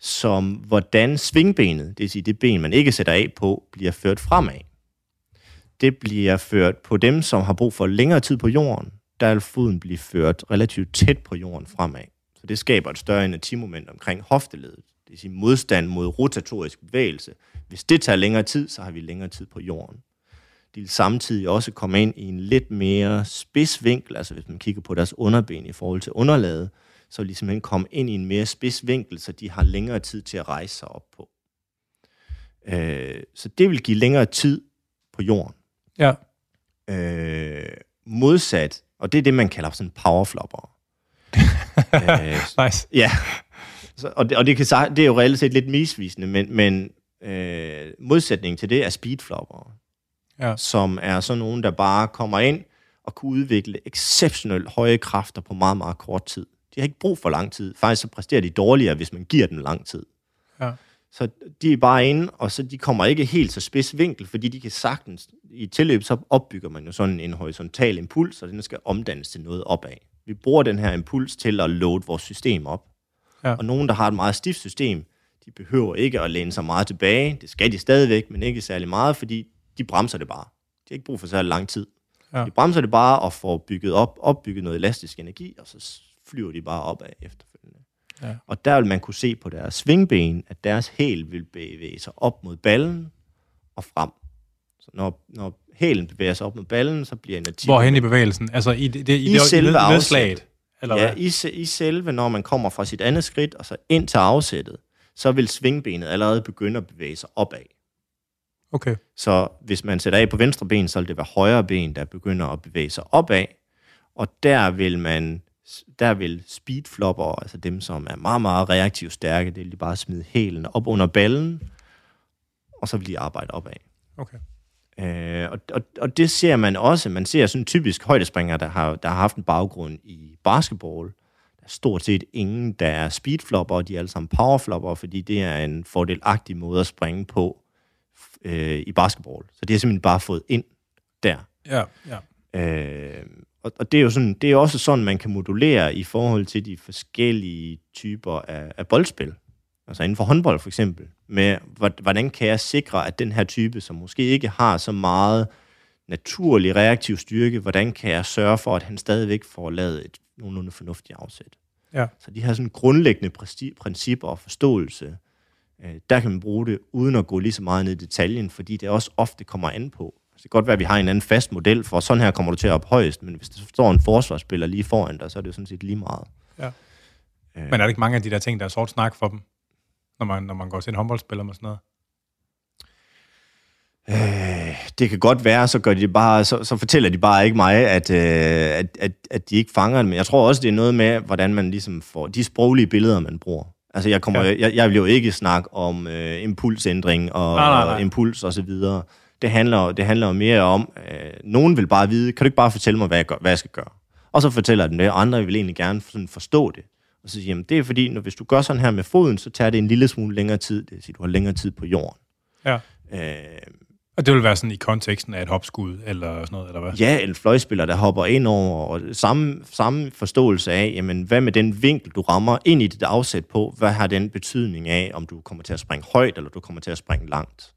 som hvordan svingbenet, det vil sige det ben, man ikke sætter af på, bliver ført fremad. Det bliver ført på dem, som har brug for længere tid på jorden. Der vil foden blive ført relativt tæt på jorden fremad. Så det skaber et større inertimoment omkring hofteledet det vil sige modstand mod rotatorisk bevægelse. Hvis det tager længere tid, så har vi længere tid på jorden. De vil samtidig også komme ind i en lidt mere spids vinkel, altså hvis man kigger på deres underben i forhold til underlaget, så vil de simpelthen komme ind i en mere spids vinkel, så de har længere tid til at rejse sig op på. Øh, så det vil give længere tid på jorden. Ja. Øh, modsat, og det er det, man kalder sådan powerflopper. øh, nice. Ja, så, og, det, og det, kan, det er jo reelt set lidt misvisende, men, men øh, modsætningen til det er speedflopper, ja. som er sådan nogen, der bare kommer ind og kan udvikle exceptionelt høje kræfter på meget, meget kort tid. De har ikke brug for lang tid. Faktisk så præsterer de dårligere, hvis man giver dem lang tid. Ja. Så de er bare inde, og så de kommer ikke helt så spids vinkel, fordi de kan sagtens, i tilløb, så opbygger man jo sådan en horisontal impuls, og den skal omdannes til noget opad. Vi bruger den her impuls til at load vores system op. Ja. Og nogen, der har et meget stift system, de behøver ikke at læne sig meget tilbage. Det skal de stadigvæk, men ikke særlig meget, fordi de bremser det bare. De har ikke brug for særlig lang tid. Ja. De bremser det bare og får bygget op, opbygget noget elastisk energi, og så flyver de bare opad efterfølgende. Ja. Og der vil man kunne se på deres svingben, at deres hæl vil bevæge sig op mod ballen og frem. Så når, når hælen bevæger sig op mod ballen, så bliver energi... Hvorhen i bevægelsen? Altså i, det, i, i det, selve nedslaget? Eller ja, i, i selve, når man kommer fra sit andet skridt, og så ind til afsættet, så vil svingbenet allerede begynde at bevæge sig opad. Okay. Så hvis man sætter af på venstre ben, så vil det være højre ben, der begynder at bevæge sig opad, og der vil man der vil speedflopper, altså dem, som er meget, meget reaktivt stærke, det vil de bare smide hælen op under ballen, og så vil de arbejde opad. Okay. Øh, og, og, og det ser man også. Man ser sådan typisk højdespringer, der har, der har haft en baggrund i basketball. Der er stort set ingen, der er speedflopper, og de er alle sammen powerflopper, fordi det er en fordelagtig måde at springe på øh, i basketball. Så det er simpelthen bare fået ind der. Ja, ja. Øh, og, og det er jo sådan, det er også sådan, man kan modulere i forhold til de forskellige typer af, af boldspil. Altså inden for håndbold for eksempel, med hvordan kan jeg sikre, at den her type, som måske ikke har så meget naturlig reaktiv styrke, hvordan kan jeg sørge for, at han stadigvæk får lavet et nogenlunde fornuftigt afsæt. Ja. Så de her sådan grundlæggende principper og forståelse, øh, der kan man bruge det, uden at gå lige så meget ned i detaljen, fordi det også ofte kommer an på. Det kan godt være, at vi har en anden fast model for, sådan her kommer du til at op højst, men hvis der står en forsvarsspiller lige foran dig, så er det jo sådan set lige meget. Ja. Øh. Men er der ikke mange af de der ting, der er sort snak for dem, når man, når man går til en håndboldspiller med sådan noget? Øh, det kan godt være, så, gør de bare, så, så fortæller de bare ikke mig, at, øh, at, at, at de ikke fanger det. Men jeg tror også, det er noget med, hvordan man ligesom får de sproglige billeder, man bruger. Altså, jeg, kommer, ja. jeg, jeg vil jo ikke snakke om øh, impulsændring og, nej, nej, nej. og impuls og så videre. Det handler, det handler mere om, øh, nogen vil bare vide, kan du ikke bare fortælle mig, hvad jeg, gør, hvad jeg skal gøre? Og så fortæller den det, og andre vil egentlig gerne sådan forstå det. Og så siger jamen det er fordi, når, hvis du gør sådan her med foden, så tager det en lille smule længere tid. Det vil sige, du har længere tid på jorden. Ja. Øh, og det vil være sådan i konteksten af et hopskud, eller sådan noget, eller hvad? Ja, en fløjspiller, der hopper ind over, og samme, samme forståelse af, jamen, hvad med den vinkel, du rammer ind i dit afsæt på, hvad har den betydning af, om du kommer til at springe højt, eller du kommer til at springe langt?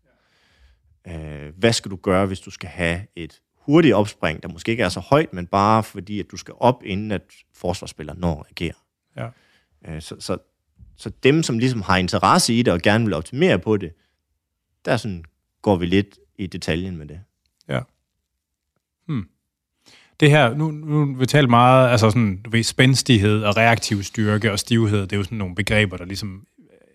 Øh, hvad skal du gøre, hvis du skal have et hurtigt opspring, der måske ikke er så højt, men bare fordi, at du skal op, inden at forsvarsspilleren når at agere? Ja. Øh, så, så, så dem, som ligesom har interesse i det, og gerne vil optimere på det, der sådan går vi lidt i detaljen med det. Ja. Hmm. Det her, nu, nu vi talt meget, altså sådan, du ved, spændstighed og reaktiv styrke og stivhed, det er jo sådan nogle begreber, der ligesom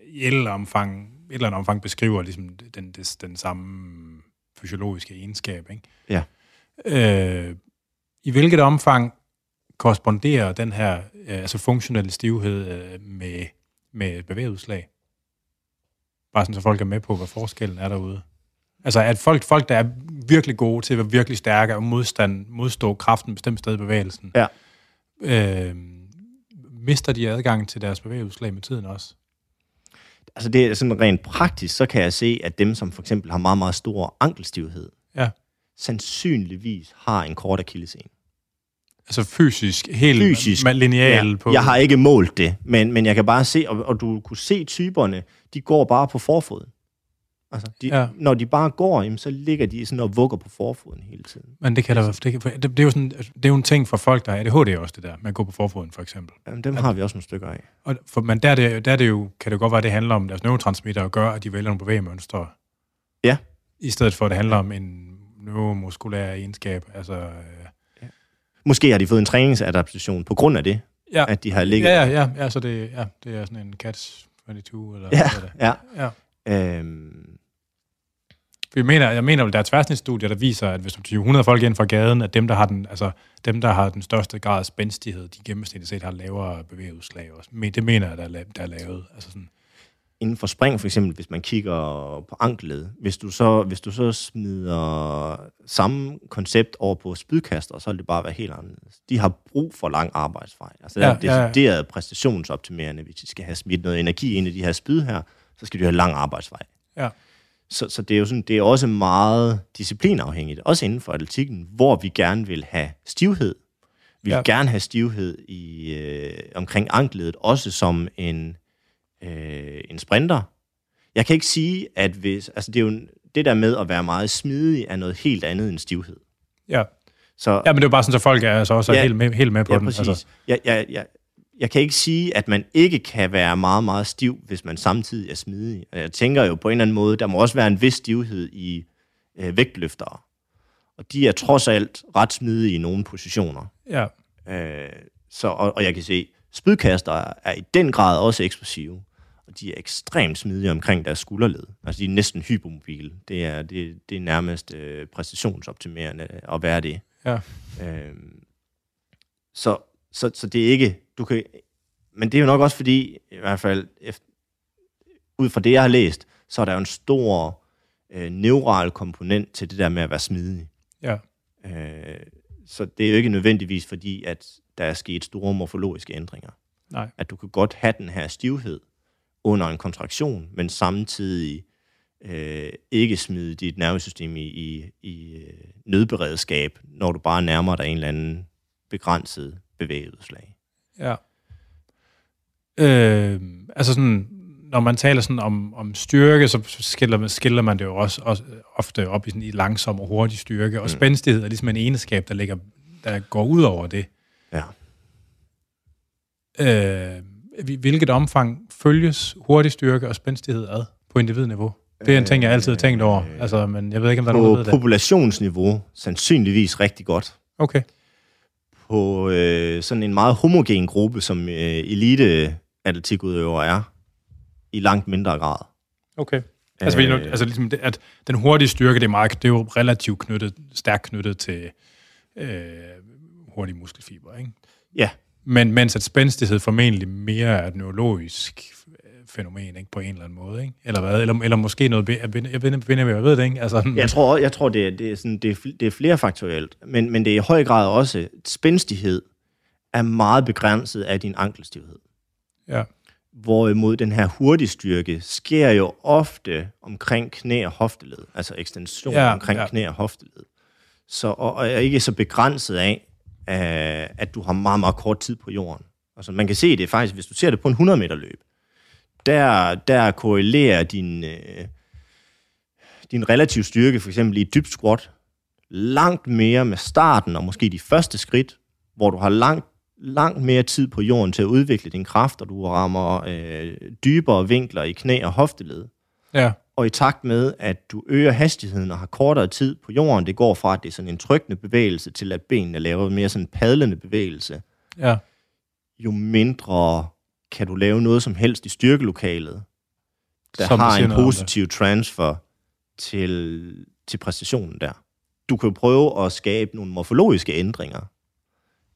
i andet omfang, et eller andet omfang beskriver ligesom den, den, den samme fysiologiske egenskab, ikke? Ja. Øh, I hvilket omfang korresponderer den her øh, altså funktionelle stivhed øh, med, med bevægeudslag? Bare sådan, så folk er med på, hvad forskellen er derude. Altså, at folk, folk, der er virkelig gode til at være virkelig stærke og modstand, modstå kraften bestemt sted i bevægelsen, ja. øh, mister de adgang til deres bevægeudslag med tiden også? Altså, det er sådan rent praktisk, så kan jeg se, at dem, som for eksempel har meget, meget stor ankelstivhed, ja. sandsynligvis har en kort akillesen. Altså fysisk, helt fysisk, lineal ja. på... Jeg har ikke målt det, men, men jeg kan bare se, og, og du kunne se typerne, de går bare på forfoden. Altså, de, ja. Når de bare går, jamen, så ligger de sådan og vugger på forfoden hele tiden. Men det kan der, det, det, det, er jo sådan, det er jo en ting for folk, der har ADHD også, det der, med at gå på forfoden, for eksempel. Jamen, dem at, har vi også nogle stykker af. Og for, men der, det, der er det jo, kan det godt være, at det handler om deres neurotransmitter og gør, at de vælger nogle bevægemønstre. Ja. I stedet for, at det handler om en neuromuskulær egenskab. Altså, øh, ja. Måske har de fået en træningsadaptation på grund af det, ja. at de har ligget... Ja, ja, ja, ja, så det, ja, det er sådan en catch 22, eller ja, hvad er det? Ja, ja. Øhm, jeg mener, jeg mener, at der er tværsnitsstudier, der viser, at hvis du tager 100 folk ind fra gaden, at dem, der har den, altså, dem, der har den største grad af spændstighed, de gennemsnitligt set har lavere bevægeudslag også. Men det mener jeg, der er, der er lavet. Altså sådan. Inden for spring for eksempel, hvis man kigger på anklet, hvis du så, hvis du så smider samme koncept over på spydkaster, så vil det bare være helt anderledes. De har brug for lang arbejdsvej. Altså ja, det er decideret ja, ja. præstationsoptimerende. Hvis de skal have smidt noget energi ind i de her spyd her, så skal de have lang arbejdsvej. Ja. Så, så det er jo sådan, det er også meget disciplinafhængigt, også inden for atletikken, hvor vi gerne vil have stivhed. Vi vil ja. gerne have stivhed i, øh, omkring anklet, også som en, øh, en sprinter. Jeg kan ikke sige, at hvis, altså det er jo det der med at være meget smidig, er noget helt andet end stivhed. Ja. Så, ja, men det er jo bare sådan, at folk er altså også ja, helt, med, helt med på ja, den. Præcis. Altså. Jeg, jeg, jeg, jeg kan ikke sige, at man ikke kan være meget, meget stiv, hvis man samtidig er smidig. Og jeg tænker jo på en eller anden måde, der må også være en vis stivhed i øh, vægtløftere. Og de er trods alt ret smidige i nogle positioner. Ja. Øh, så, og, og jeg kan se, spydkaster er i den grad også eksplosive. Og de er ekstremt smidige omkring deres skulderled. Altså, de er næsten hypomobile. Det er, det, det er nærmest øh, præstationsoptimerende at være det. Ja. Øh, så, så, så det er ikke du kan, men det er jo nok også fordi, i hvert fald efter, ud fra det, jeg har læst, så er der jo en stor øh, neural komponent til det der med at være smidig. Ja. Øh, så det er jo ikke nødvendigvis fordi, at der er sket store morfologiske ændringer. Nej. At du kan godt have den her stivhed under en kontraktion, men samtidig øh, ikke smide dit nervesystem i, i, i øh, nødberedskab, når du bare nærmer dig en eller anden begrænset bevægeudslag. Ja. Øh, altså sådan, når man taler sådan om, om styrke, så skiller, skiller man det jo også, også ofte op i, sådan, i langsom og hurtig styrke, og mm. spændstighed er ligesom en egenskab, der, ligger, der går ud over det. Ja. Øh, hvilket omfang følges hurtig styrke og spændstighed ad på individniveau? Det er en ting, jeg altid har tænkt over, øh, altså, men jeg ved ikke, om der er nogen, der ved det. På populationsniveau sandsynligvis rigtig godt. Okay. På øh, sådan en meget homogen gruppe, som øh, elite atletikudøver er, i langt mindre grad. Okay. Altså, øh, altså ligesom at den hurtige styrke, det er, meget, det er jo relativt knyttet, stærkt knyttet til øh, hurtige muskelfiber, ikke? Ja. Men mens at spændstighed formentlig mere er et neurologisk fænomen, ikke, på en eller anden måde, ikke? Eller hvad? Eller, eller måske noget, jeg, ved, jeg, ved, jeg ved det ikke. Altså, jeg tror, jeg tror det, er, det, er sådan, det, er, det er flerfaktorielt, men, men det er i høj grad også, spændstighed er meget begrænset af din ankelstivhed. Ja. Hvorimod den her hurtige styrke sker jo ofte omkring knæ og hofteled, altså ekstension ja, omkring ja. knæ og hofteled. Så, og, og er ikke så begrænset af, uh, at du har meget, meget kort tid på jorden. Altså, man kan se det faktisk, hvis du ser det på en 100 meter løb, der, der korrelerer din, uh, din relative styrke, for eksempel i dybt squat, langt mere med starten og måske de første skridt, hvor du har langt langt mere tid på jorden til at udvikle din kraft, og du rammer øh, dybere vinkler i knæ og hofteled. Ja. Og i takt med, at du øger hastigheden og har kortere tid på jorden, det går fra, at det er sådan en trykkende bevægelse, til at benene laver mere sådan en padlende bevægelse. Ja. Jo mindre kan du lave noget som helst i styrkelokalet, der som har en positiv transfer til, til præstationen der. Du kan jo prøve at skabe nogle morfologiske ændringer,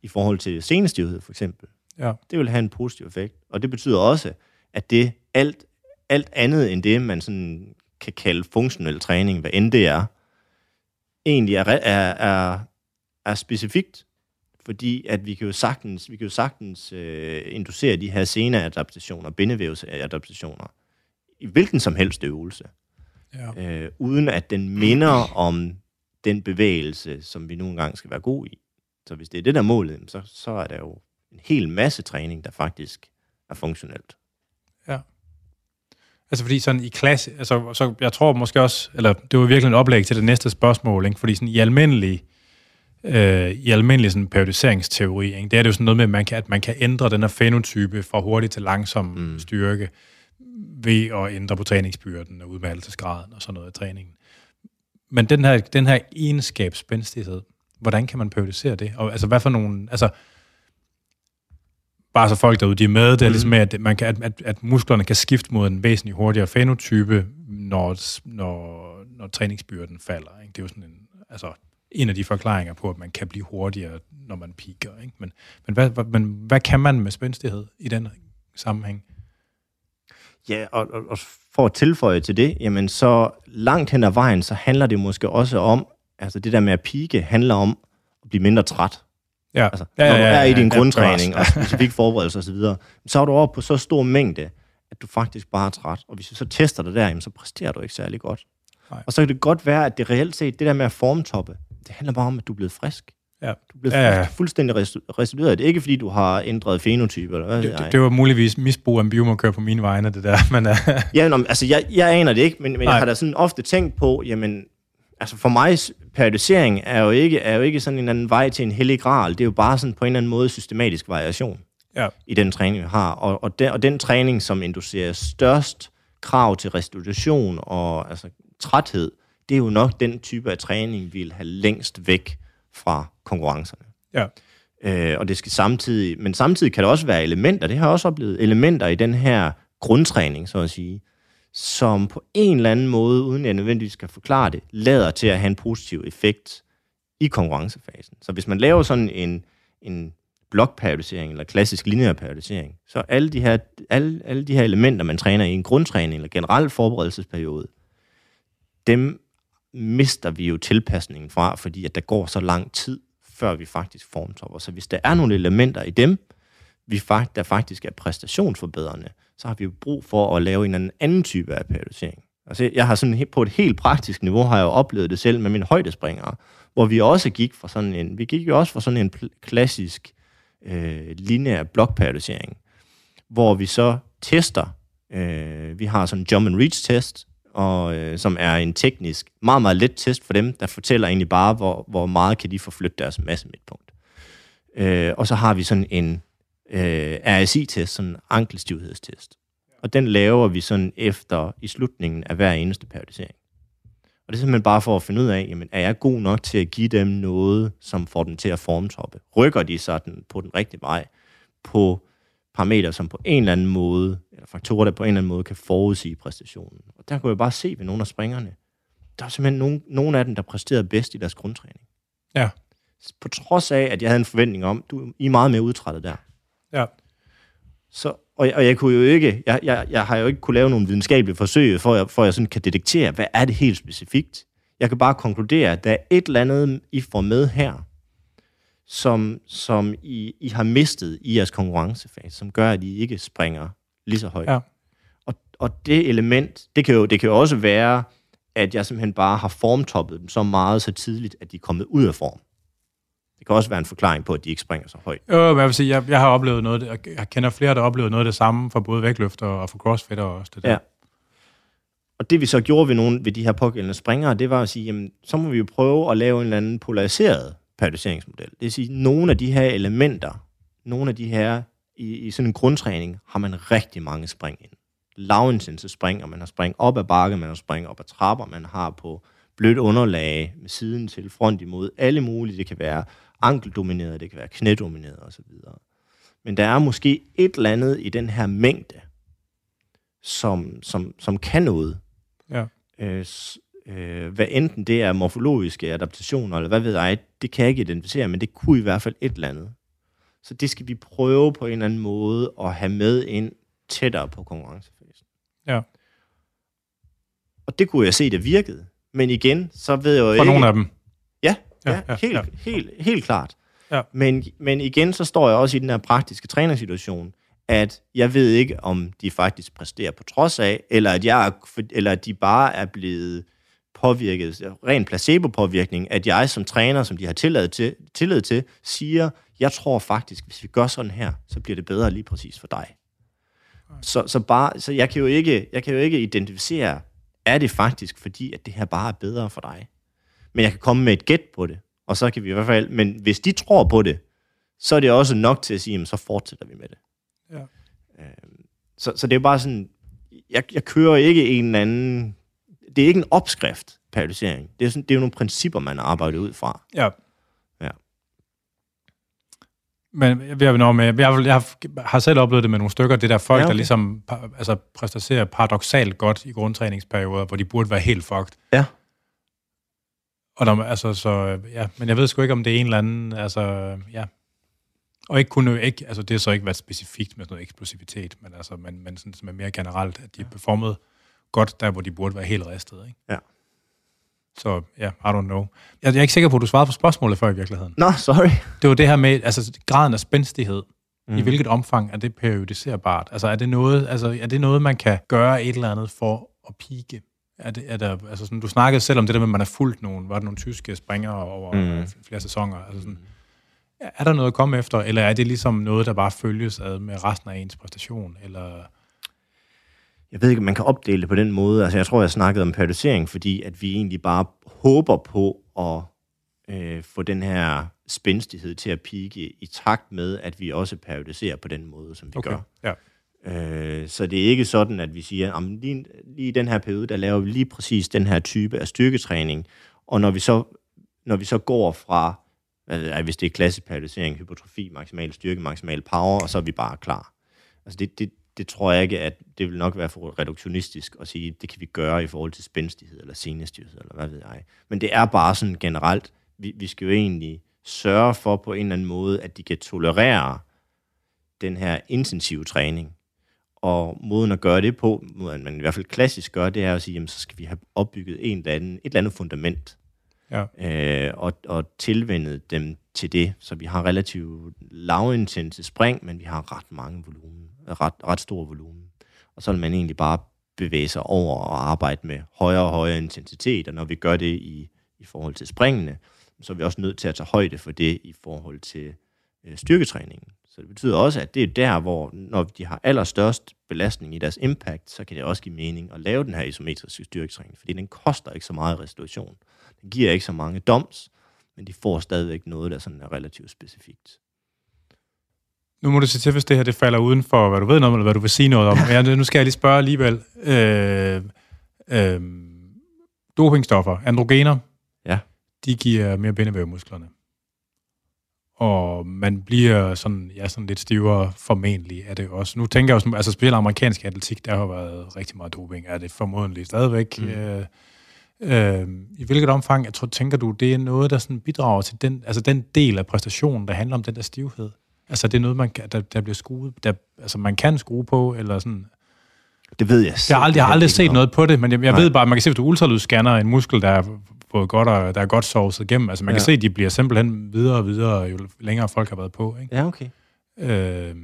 i forhold til senestivhed for eksempel. Ja. Det vil have en positiv effekt. Og det betyder også, at det alt, alt andet end det, man sådan kan kalde funktionel træning, hvad end det er, egentlig er, er, er, er specifikt, fordi at vi kan jo sagtens, vi kan jo sagtens øh, inducere de her seneadaptationer, bindevævsadaptationer, i hvilken som helst øvelse, ja. øh, uden at den minder om den bevægelse, som vi nogle gange skal være gode i. Så hvis det er det, der er målet, så, så er der jo en hel masse træning, der faktisk er funktionelt. Ja. Altså fordi sådan i klasse, altså så jeg tror måske også, eller det var virkelig en oplæg til det næste spørgsmål, ikke? fordi sådan i almindelig, øh, i almindelig sådan periodiseringsteori, ikke? det er det jo sådan noget med, at man kan, at man kan ændre den her fenotype fra hurtig til langsom mm. styrke ved at ændre på træningsbyrden og udmattelsesgraden og sådan noget af træningen. Men den her, den her egenskabsspændstighed, hvordan kan man periodisere det? Og altså, hvad for nogle... Altså, bare så folk derude, de er med, det er mm. ligesom med, at, man kan, at, at, at musklerne kan skifte mod en væsentlig hurtigere fenotype, når, når, når træningsbyrden falder. Ikke? Det er jo sådan en, altså, en af de forklaringer på, at man kan blive hurtigere, når man piker. Ikke? Men, men, hvad, hvad, men hvad kan man med spændstighed i den sammenhæng? Ja, og, og, og for at tilføje til det, jamen så langt hen ad vejen, så handler det måske også om, altså det der med at pike handler om at blive mindre træt. Ja. Altså, ja, ja, ja, når du er i din ja, grundtræning ja, og specifik forberedelse osv., så, så er du oppe på så stor mængde, at du faktisk bare er træt. Og hvis du så tester dig der, jamen, så præsterer du ikke særlig godt. Nej. Og så kan det godt være, at det reelt set, det der med at formtoppe, det handler bare om, at du er blevet frisk. Ja. Du blevet ja, ja. fuldstændig restitueret. Det er ikke, fordi du har ændret fenotype. Eller hvad, det, det, det var muligvis misbrug af en biomarkør på mine vegne, det der. Men, uh... ja, nå, altså, jeg, jeg aner det ikke, men, men jeg har da sådan ofte tænkt på, jamen, altså for mig, periodisering er jo ikke, er jo ikke sådan en anden vej til en hellig gral. Det er jo bare sådan på en eller anden måde systematisk variation ja. i den træning, vi har. Og, og, den, og den træning, som inducerer størst krav til restitution og altså, træthed, det er jo nok den type af træning, vi vil have længst væk fra konkurrencerne. Ja. Øh, og det skal samtidig, men samtidig kan der også være elementer, det har jeg også oplevet, elementer i den her grundtræning, så at sige, som på en eller anden måde, uden jeg nødvendigvis skal forklare det, lader til at have en positiv effekt i konkurrencefasen. Så hvis man laver sådan en, en blokperiodisering eller klassisk lineær periodisering, så alle de, her, alle, alle de her elementer, man træner i en grundtræning eller generel forberedelsesperiode, dem mister vi jo tilpasningen fra, fordi at der går så lang tid, før vi faktisk formtopper. Så hvis der er nogle elementer i dem, vi der faktisk er præstationsforbedrende, så har vi jo brug for at lave en anden type af periodisering. Altså, jeg har sådan på et helt praktisk niveau, har jeg jo oplevet det selv med mine højdespringere, hvor vi også gik fra sådan en, vi gik jo også fra sådan en klassisk øh, lineær blokperiodisering, hvor vi så tester, øh, vi har sådan en jump and reach test, og, øh, som er en teknisk, meget, meget let test for dem, der fortæller egentlig bare, hvor, hvor meget kan de forflytte deres masse midtpunkt. Øh, og så har vi sådan en øh, RSI-test, sådan en ankelstivhedstest. Og den laver vi sådan efter i slutningen af hver eneste periodisering. Og det er simpelthen bare for at finde ud af, jamen, er jeg god nok til at give dem noget, som får dem til at formtoppe? Rykker de sådan på den rigtige vej på parametre, som på en eller anden måde, eller faktorer, der på en eller anden måde kan forudsige præstationen. Og der kunne jeg bare se ved nogle af springerne, der er simpelthen nogle, nogle af dem, der præsterede bedst i deres grundtræning. Ja. På trods af, at jeg havde en forventning om, du I er meget mere udtrættet der. Ja. Så, og, og jeg kunne jo ikke, jeg, jeg, jeg har jo ikke kunne lave nogle videnskabelige forsøg, for jeg, for jeg sådan kan detektere, hvad er det helt specifikt. Jeg kan bare konkludere, at der er et eller andet, I får med her, som, som I, I har mistet i jeres konkurrencefase, som gør, at I ikke springer lige så højt. Ja. Og, og det element, det kan, jo, det kan jo også være, at jeg simpelthen bare har formtoppet dem så meget så tidligt, at de er kommet ud af form. Det kan også være en forklaring på, at de ikke springer så højt. Jo, men jeg vil sige, jeg, jeg har oplevet noget, jeg kender flere, der har oplevet noget af det samme for både vægtløfter og for crossfitter også. Det der. Ja. Og det vi så gjorde ved, nogle, ved de her pågældende springere, det var at sige, jamen, så må vi jo prøve at lave en eller anden polariseret periodiseringsmodel. Det vil sige, at nogle af de her elementer, nogle af de her, i, i sådan en grundtræning, har man rigtig mange spring ind. Lavintense spring, og man har spring op ad bakke, man har spring op ad trapper, man har på blødt underlag med siden til front imod, alle mulige. Det kan være ankeldomineret, det kan være knædomineret osv. Men der er måske et eller andet i den her mængde, som, som, som kan noget. Ja. Øh, øh, hvad enten det er morfologiske adaptationer, eller hvad ved jeg, det kan jeg ikke identificere, men det kunne i hvert fald et eller andet. Så det skal vi prøve på en eller anden måde at have med ind tættere på konkurrencefasen. Ja. Og det kunne jeg se, det virkede. Men igen, så ved jeg jo For ikke... nogle af dem. Ja, ja, Ja, ja, ja, helt, ja. Helt, helt klart. Ja. Men, men igen, så står jeg også i den her praktiske trænersituation, at jeg ved ikke, om de faktisk præsterer på trods af, eller at, jeg, er- eller at de bare er blevet påvirket, ren placebo-påvirkning, at jeg som træner, som de har tillid til, tillid til, siger, jeg tror faktisk, hvis vi gør sådan her, så bliver det bedre lige præcis for dig. Så, så, bare, så jeg, kan jo ikke, jeg kan jo ikke identificere, er det faktisk fordi, at det her bare er bedre for dig? Men jeg kan komme med et gæt på det, og så kan vi i hvert fald, men hvis de tror på det, så er det også nok til at sige, jamen, så fortsætter vi med det. Ja. Øhm, så, så det er bare sådan, jeg, jeg kører ikke en eller anden, det er ikke en opskrift, periodisering. Det er, sådan, det er jo nogle principper, man arbejder ud fra. Ja. Ja. Men jeg, jeg, nå, med, jeg, jeg har selv oplevet det med nogle stykker, det der folk, Ja, okay. der ligesom altså, præsterer paradoxalt godt i grundtræningsperioder, hvor de burde være helt fucked. Ja. Og der, altså, så, ja, men jeg ved sgu ikke, om det er en eller anden, altså, ja. Og ikke kunne, ikke, altså det har så ikke været specifikt med sådan noget eksplosivitet, men, altså, men, men sådan, som er mere generelt, at de ja. performede godt der, hvor de burde være helt ristet, ikke? Ja. Så ja, I don't know. Jeg, jeg er ikke sikker på, at du svarede på spørgsmålet før i virkeligheden. Nå, sorry. Det var det her med, altså graden af spændstighed. Mm. Mhm. I hvilket omfang er det periodiserbart? Altså er det noget, altså, er det noget man kan gøre et eller andet for at pike? Er det, er der, altså sådan, du snakkede selv om det der med, at man har fulgt nogle, var det nogle tyske springere over Mm. flere sæsoner. Altså sådan, er er der noget at komme efter, eller er det ligesom noget, der bare følges ad med resten af ens præstation? Eller, Jeg ved ikke, om man kan opdele det på den måde. Altså, jeg tror, jeg snakkede om periodisering, fordi at vi egentlig bare håber på at øh, få den her spændstighed til at pike i takt med, at vi også periodiserer på den måde, som vi okay, gør. ja. Øh, så det er ikke sådan, at vi siger, at lige, lige i den her periode, der laver vi lige præcis den her type af styrketræning. Og når vi så, når vi så går fra, altså, hvis det er klassisk periodisering, hypotrofi, maksimal styrke, maksimal power, og så er vi bare klar. Altså det, det, det tror jeg ikke, at det vil nok være for reduktionistisk at sige, det kan vi gøre i forhold til spændstighed eller senestyrhed, eller hvad ved jeg. Men det er bare sådan generelt, vi, vi skal jo egentlig sørge for på en eller anden måde, at de kan tolerere den her intensive træning. Og måden at gøre det på, måden man i hvert fald klassisk gør, det er at sige, jamen, så skal vi have opbygget en eller anden, et eller andet fundament, Ja. øh, og, og tilvendet dem til det, så vi har relativt lavintense spring, men vi har ret mange volumen, ret, ret stor volumen. Og så vil man egentlig bare bevæge sig over og arbejde med højere og højere intensitet, og når vi gør det i, i forhold til springene, så er vi også nødt til at tage højde for det i forhold til øh, styrketræningen. Så det betyder også, at det er der, hvor når de har allerstørst belastning i deres impact, så kan det også give mening at lave den her isometriske styrketræning, fordi den koster ikke så meget restitution. Den giver ikke så mange doms, men de får stadigvæk noget, der sådan er relativt specifikt. Nu må du se til, hvis det her det falder uden for, hvad du ved noget om, eller hvad du vil sige noget om. Ja, nu skal jeg lige spørge alligevel. Øh, øh, dopingstoffer, androgener, ja. de giver mere bindevæv i musklerne. Og man bliver sådan, ja, sådan lidt stivere formentlig er det også. Nu tænker jeg jo, altså specielt amerikansk atletik, der har været rigtig meget doping. Er det formodentlig stadigvæk? Mm. Øh, øh, I hvilket omfang, jeg tror, tænker du, det er noget, der sådan bidrager til den, altså den del af præstationen, der handler om den der stivhed? Altså, det er noget, man, der, der bliver skruet, der, altså, man kan skrue på, eller sådan... Det ved jeg Jeg har aldrig, jeg har aldrig set noget på det, men jeg, jeg ved bare, at man kan se, hvis du ultralydsscanner en muskel, der er fået godt, og der er godt sovset igennem, altså man ja. kan se, at de bliver simpelthen videre og videre, jo længere folk har været på. Ikke? Ja, okay. Øh,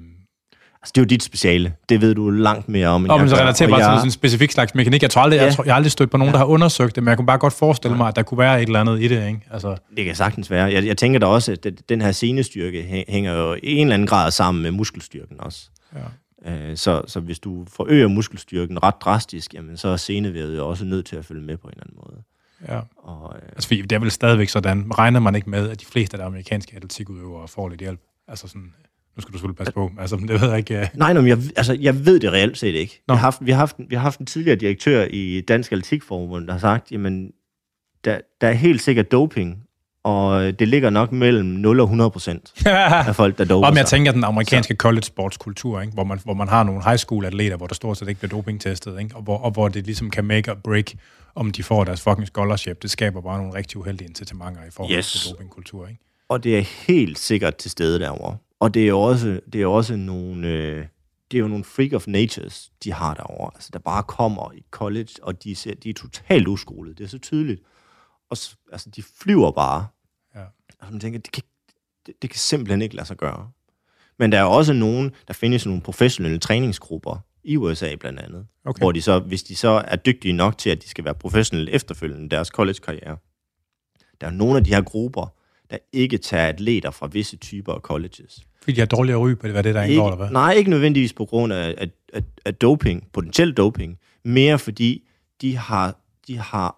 Altså, det er jo dit speciale. Det ved du langt mere om, end og, jeg men så relaterer bare jeg... til sådan en specifik slags mekanik. Jeg tror aldrig, ja. jeg, tror, jeg har aldrig stødt på nogen, ja. der har undersøgt det, men jeg kunne bare godt forestille mig, at der kunne være et eller andet i det. Ikke? Altså... Det kan sagtens være. Jeg, jeg tænker da også, at det, den her senestyrke hænger jo i en eller anden grad sammen med muskelstyrken også. Ja. Øh, så, så hvis du forøger muskelstyrken ret drastisk, jamen, så er seneværet jo også nødt til at følge med på en eller anden måde. Ja. Og, øh... altså, det er vel stadigvæk sådan, regner man ikke med, at de fleste af de amerikanske atletikudøvere får lidt hjælp? Altså sådan, nu skal du selvfølgelig passe på, altså, det ved jeg ikke. Uh... Nej, men jeg, altså, jeg ved det reelt set ikke. Vi har, haft, vi, har haft, vi har haft en tidligere direktør i Dansk Atletikforbund, der har sagt, jamen, der, der er helt sikkert doping, og det ligger nok mellem 0 og 100 procent af folk, der doper Om jeg tænker den amerikanske college sportskultur, ikke? Hvor, man, hvor man har nogle high school atleter, hvor der stort set ikke bliver dopingtestet, ikke? Og, hvor, og hvor det ligesom kan make or break, om de får deres fucking scholarship. Det skaber bare nogle rigtig uheldige incitamenter i forhold yes. til dopingkultur. Ikke? Og det er helt sikkert til stede derovre. Og det er også, det er også nogle, øh, det er jo nogle freak of natures, de har derovre. Altså, der bare kommer i college, og de, ser, de er totalt uskolede. Det er så tydeligt. Og altså, de flyver bare. Ja. Og man tænker, det kan, det, det kan simpelthen ikke lade sig gøre. Men der er også nogen, der findes nogle professionelle træningsgrupper, i USA blandt andet, okay. hvor de så, hvis de så er dygtige nok til, at de skal være professionelle efterfølgende deres college-karriere, der er nogle af de her grupper, der ikke tager atleter fra visse typer af colleges. Fordi de har dårligere ry på det, hvad det der indgår, eller hvad? Nej, ikke nødvendigvis på grund af, af, af, af doping, potentiel doping, mere fordi de har, de har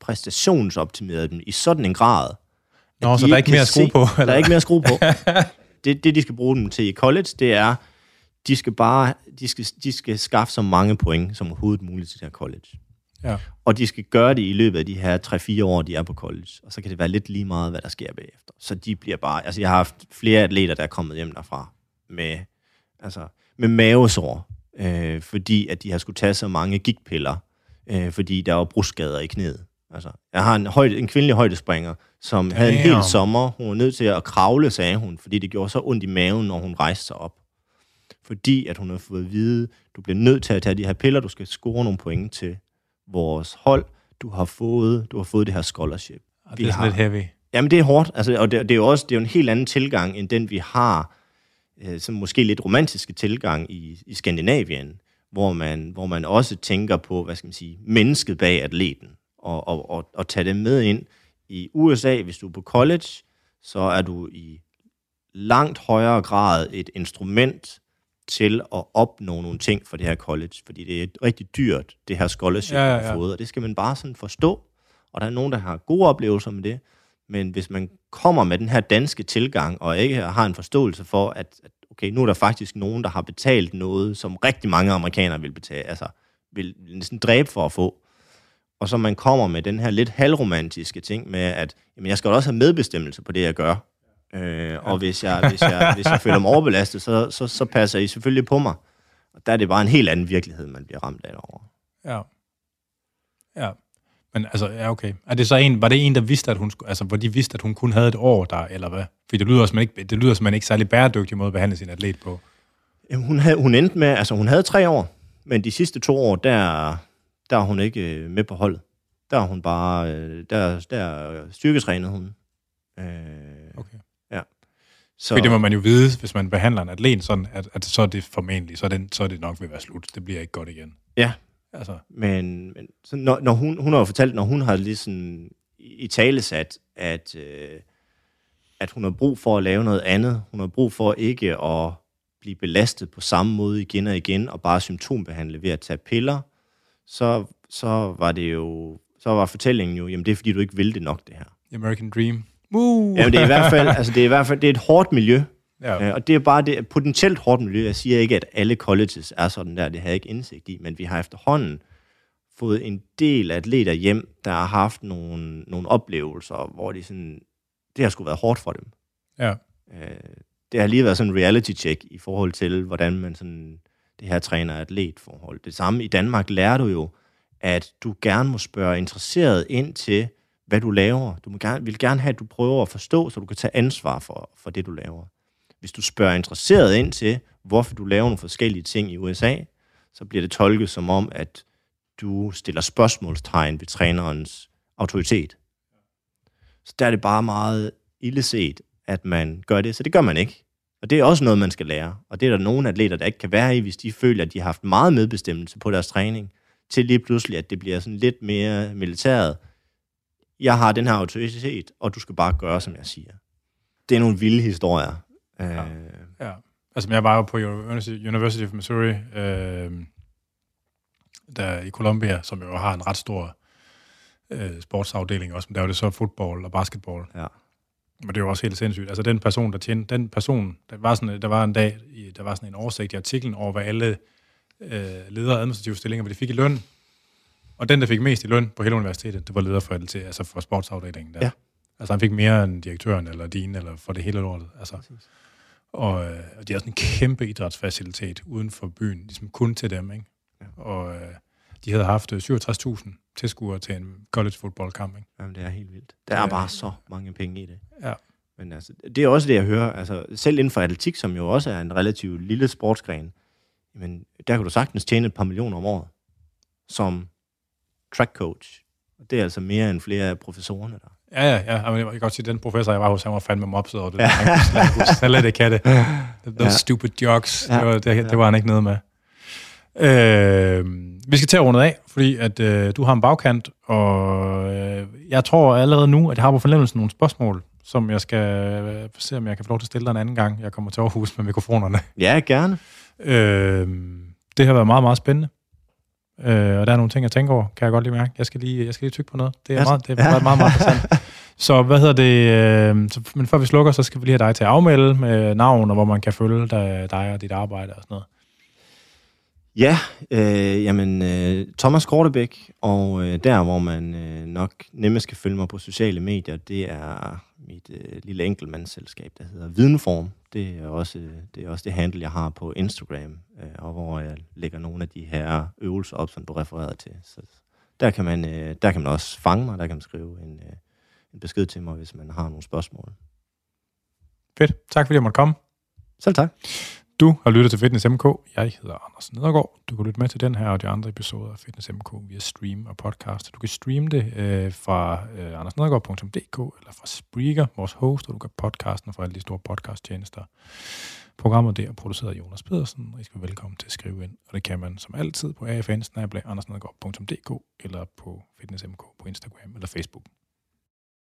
præstationsoptimeret dem i sådan en grad, Nå, de så der er ikke mere at skrue på? Eller? Der er ikke mere at skrue på. det, det, de skal bruge dem til i college, det er, de skal bare de skal, de skal skaffe så mange point som overhovedet muligt til det her college. Ja. Og de skal gøre det i løbet af de her 3-4 år, de er på college. Og så kan det være lidt lige meget, hvad der sker bagefter. Så de bliver bare... Altså, jeg har haft flere atleter, der er kommet hjem derfra med, altså, med mavesår, øh, fordi at de har skulle tage så mange gigpiller, øh, fordi der var brudskader i knæet. Altså, jeg har en, højde, en kvindelig højdespringer, som Damn. havde en hel sommer. Hun var nødt til at kravle, sagde hun, fordi det gjorde så ondt i maven, når hun rejste sig op. Fordi at hun har fået at vide, du bliver nødt til at tage de her piller, du skal score nogle point til vores hold. Du har fået, du har fået det her scholarship. Og det er har, lidt heavy. Jamen, det er hårdt. Altså, og det, det, er jo også det er jo en helt anden tilgang, end den vi har, øh, som måske lidt romantiske tilgang i, i Skandinavien, hvor man, hvor man også tænker på, hvad skal man sige, mennesket bag atleten, og, og, og, og tage det med ind. I USA, hvis du er på college, så er du i langt højere grad et instrument til at opnå nogle ting for det her college, fordi det er rigtig dyrt, det her scholarship, ja, ja, ja. har fået, og det skal man bare sådan forstå, og der er nogen, der har gode oplevelser med det, men hvis man kommer med den her danske tilgang, og ikke har en forståelse for, at, at okay, nu er der faktisk nogen, der har betalt noget, som rigtig mange amerikanere vil betale, altså vil næsten dræbe for at få, og så man kommer med den her lidt halvromantiske ting med, at jamen, jeg skal også have medbestemmelse på det, jeg gør, Øh, og hvis jeg, hvis, jeg, hvis jeg føler mig overbelastet, så, så, så passer I selvfølgelig på mig. Og der er det bare en helt anden virkelighed, man bliver ramt af over. Ja. Ja. Men altså, ja, okay. Er det så en, var det en, der vidste, at hun, altså, hvor de vidste, at hun kun havde et år der, eller hvad? Fordi det lyder som, ikke, det lyder som man ikke særlig bæredygtig måde at behandle sin atlet på. Jamen, hun, havde, hun endte med, altså hun havde tre år, men de sidste to år, der, der er hun ikke øh, med på holdet. Der er hun bare, øh, der, der styrketrænet hun. Øh. Så... Fordi det må man jo vide, hvis man behandler en atlet sådan, at, at så er det formentlig, så er det, så er det nok ved at være slut. Det bliver ikke godt igen. Ja, Altså. Men, men så når, når hun, hun har jo fortalt, når hun har ligesom i tale sat, at, øh, at hun har brug for at lave noget andet. Hun har brug for ikke at blive belastet på samme måde igen og igen, og bare symptombehandle ved at tage piller, så, så var det jo, så var fortællingen jo, jamen det er fordi, du ikke vil det nok, det her. American Dream. Uh. Jamen det er i hvert fald, altså det er i hvert fald, det er et hårdt miljø, Ja. Øh, og det er bare det potentielt hårdt miljø. Jeg siger ikke, at alle colleges er sådan der, det har jeg ikke indsigt i, men vi har efterhånden fået en del atleter hjem, der har haft nogle, nogle oplevelser, hvor de sådan, det har sgu været hårdt for dem. Ja. Øh, det har lige været sådan en reality check i forhold til, hvordan man sådan, det her træner-atlet forhold. Det samme i Danmark lærer du jo, at du gerne må spørge interesseret ind til, hvad du laver. Du må gerne, vil gerne have, at du prøver at forstå, så du kan tage ansvar for, for det, du laver. Hvis du spørger interesseret ind til, hvorfor du laver nogle forskellige ting i USA, så bliver det tolket som om, at du stiller spørgsmålstegn ved trænerens autoritet. Så der er det bare meget illeset, at man gør det, så det gør man ikke. Og det er også noget, man skal lære. Og det er der nogle atleter, der ikke kan være i, hvis de føler, at de har haft meget medbestemmelse på deres træning, til lige pludselig, at det bliver sådan lidt mere militæret. Jeg har den her autoritet, og du skal bare gøre, som jeg siger. Det er nogle vilde historier. Ja. Øh, ja. Altså, jeg var jo på University of Missouri, øh, der i Columbia, som jo har en ret stor øh, sportsafdeling også, men der var det så fodbold og basketball. Ja. Men det er jo også helt sindssygt. Altså den person, der tjente, den person, der var, sådan, der var en dag, der var sådan en oversigt i artiklen over, hvad alle øh, ledere administrative stillinger, hvad de fik i løn. Og den, der fik mest i løn på hele universitetet, det var leder for, LT, altså for sportsafdelingen der. Ja. Altså han fik mere end direktøren, eller din, eller for det hele lortet. Altså. Og, øh, og de har sådan en kæmpe idrætsfacilitet uden for byen, ligesom kun til dem, ikke? Ja. Og øh, de havde haft 67.000 tilskuere til en college football-kamp. Ikke? Jamen, det er helt vildt. Der er bare så mange penge i det. Ja. Men altså, det er også det, jeg hører. Altså, selv inden for atletik, som jo også er en relativt lille sportsgren, men der kan du sagtens tjene et par millioner om året som track coach. Og det er altså mere end flere af professorerne der. Ja, ja, ja. Jeg kan godt sige, at den professor, jeg var hos, han var fandme mopset over det. Ja. Han kunne slet ikke have det. Those ja. stupid jokes, ja. det, var, det, det var han ikke nede med. Øh, vi skal til at runde af, fordi at øh, du har en bagkant, og øh, jeg tror allerede nu, at jeg har på fornemmelsen nogle spørgsmål, som jeg skal øh, se, om jeg kan få lov til at stille dig en anden gang. Jeg kommer til Aarhus med mikrofonerne. Ja, gerne. Øh, det har været meget, meget spændende. Øh, og der er nogle ting, jeg tænker over, kan jeg godt lige mærke. Jeg skal lige, jeg skal lige tykke på noget. Det er, meget, det er meget, meget, meget interessant. Så hvad hedder det? Øh, så, men før vi slukker, så skal vi lige have dig til at afmelde med navn, og hvor man kan følge dig, dig og dit arbejde og sådan noget. Ja, øh, jamen øh, Thomas Kortebæk, og øh, der hvor man øh, nok nemmest kan følge mig på sociale medier, det er mit øh, lille enkeltmandsselskab, der hedder Videnform. Det er også det, er også det handle, jeg har på Instagram, øh, og hvor jeg lægger nogle af de her øvelser op, som du refererede til. Så der kan man, øh, der kan man også fange mig, der kan man skrive en, øh, en besked til mig, hvis man har nogle spørgsmål. Fedt. Tak fordi jeg måtte komme. Selv tak. Du har lyttet til Fitness MK. Jeg hedder Anders Nedergaard. Du kan lytte med til den her og de andre episoder af Fitness MK via stream og podcast. Du kan streame det øh, fra øh, andersnedergaard.dk eller fra Spreaker, vores host, og du kan podcasten fra alle de store podcasttjenester. Programmet der er produceret af Jonas Pedersen, og I skal være velkommen til at skrive ind. Og det kan man som altid på afn eller på Fitness MK på Instagram eller Facebook.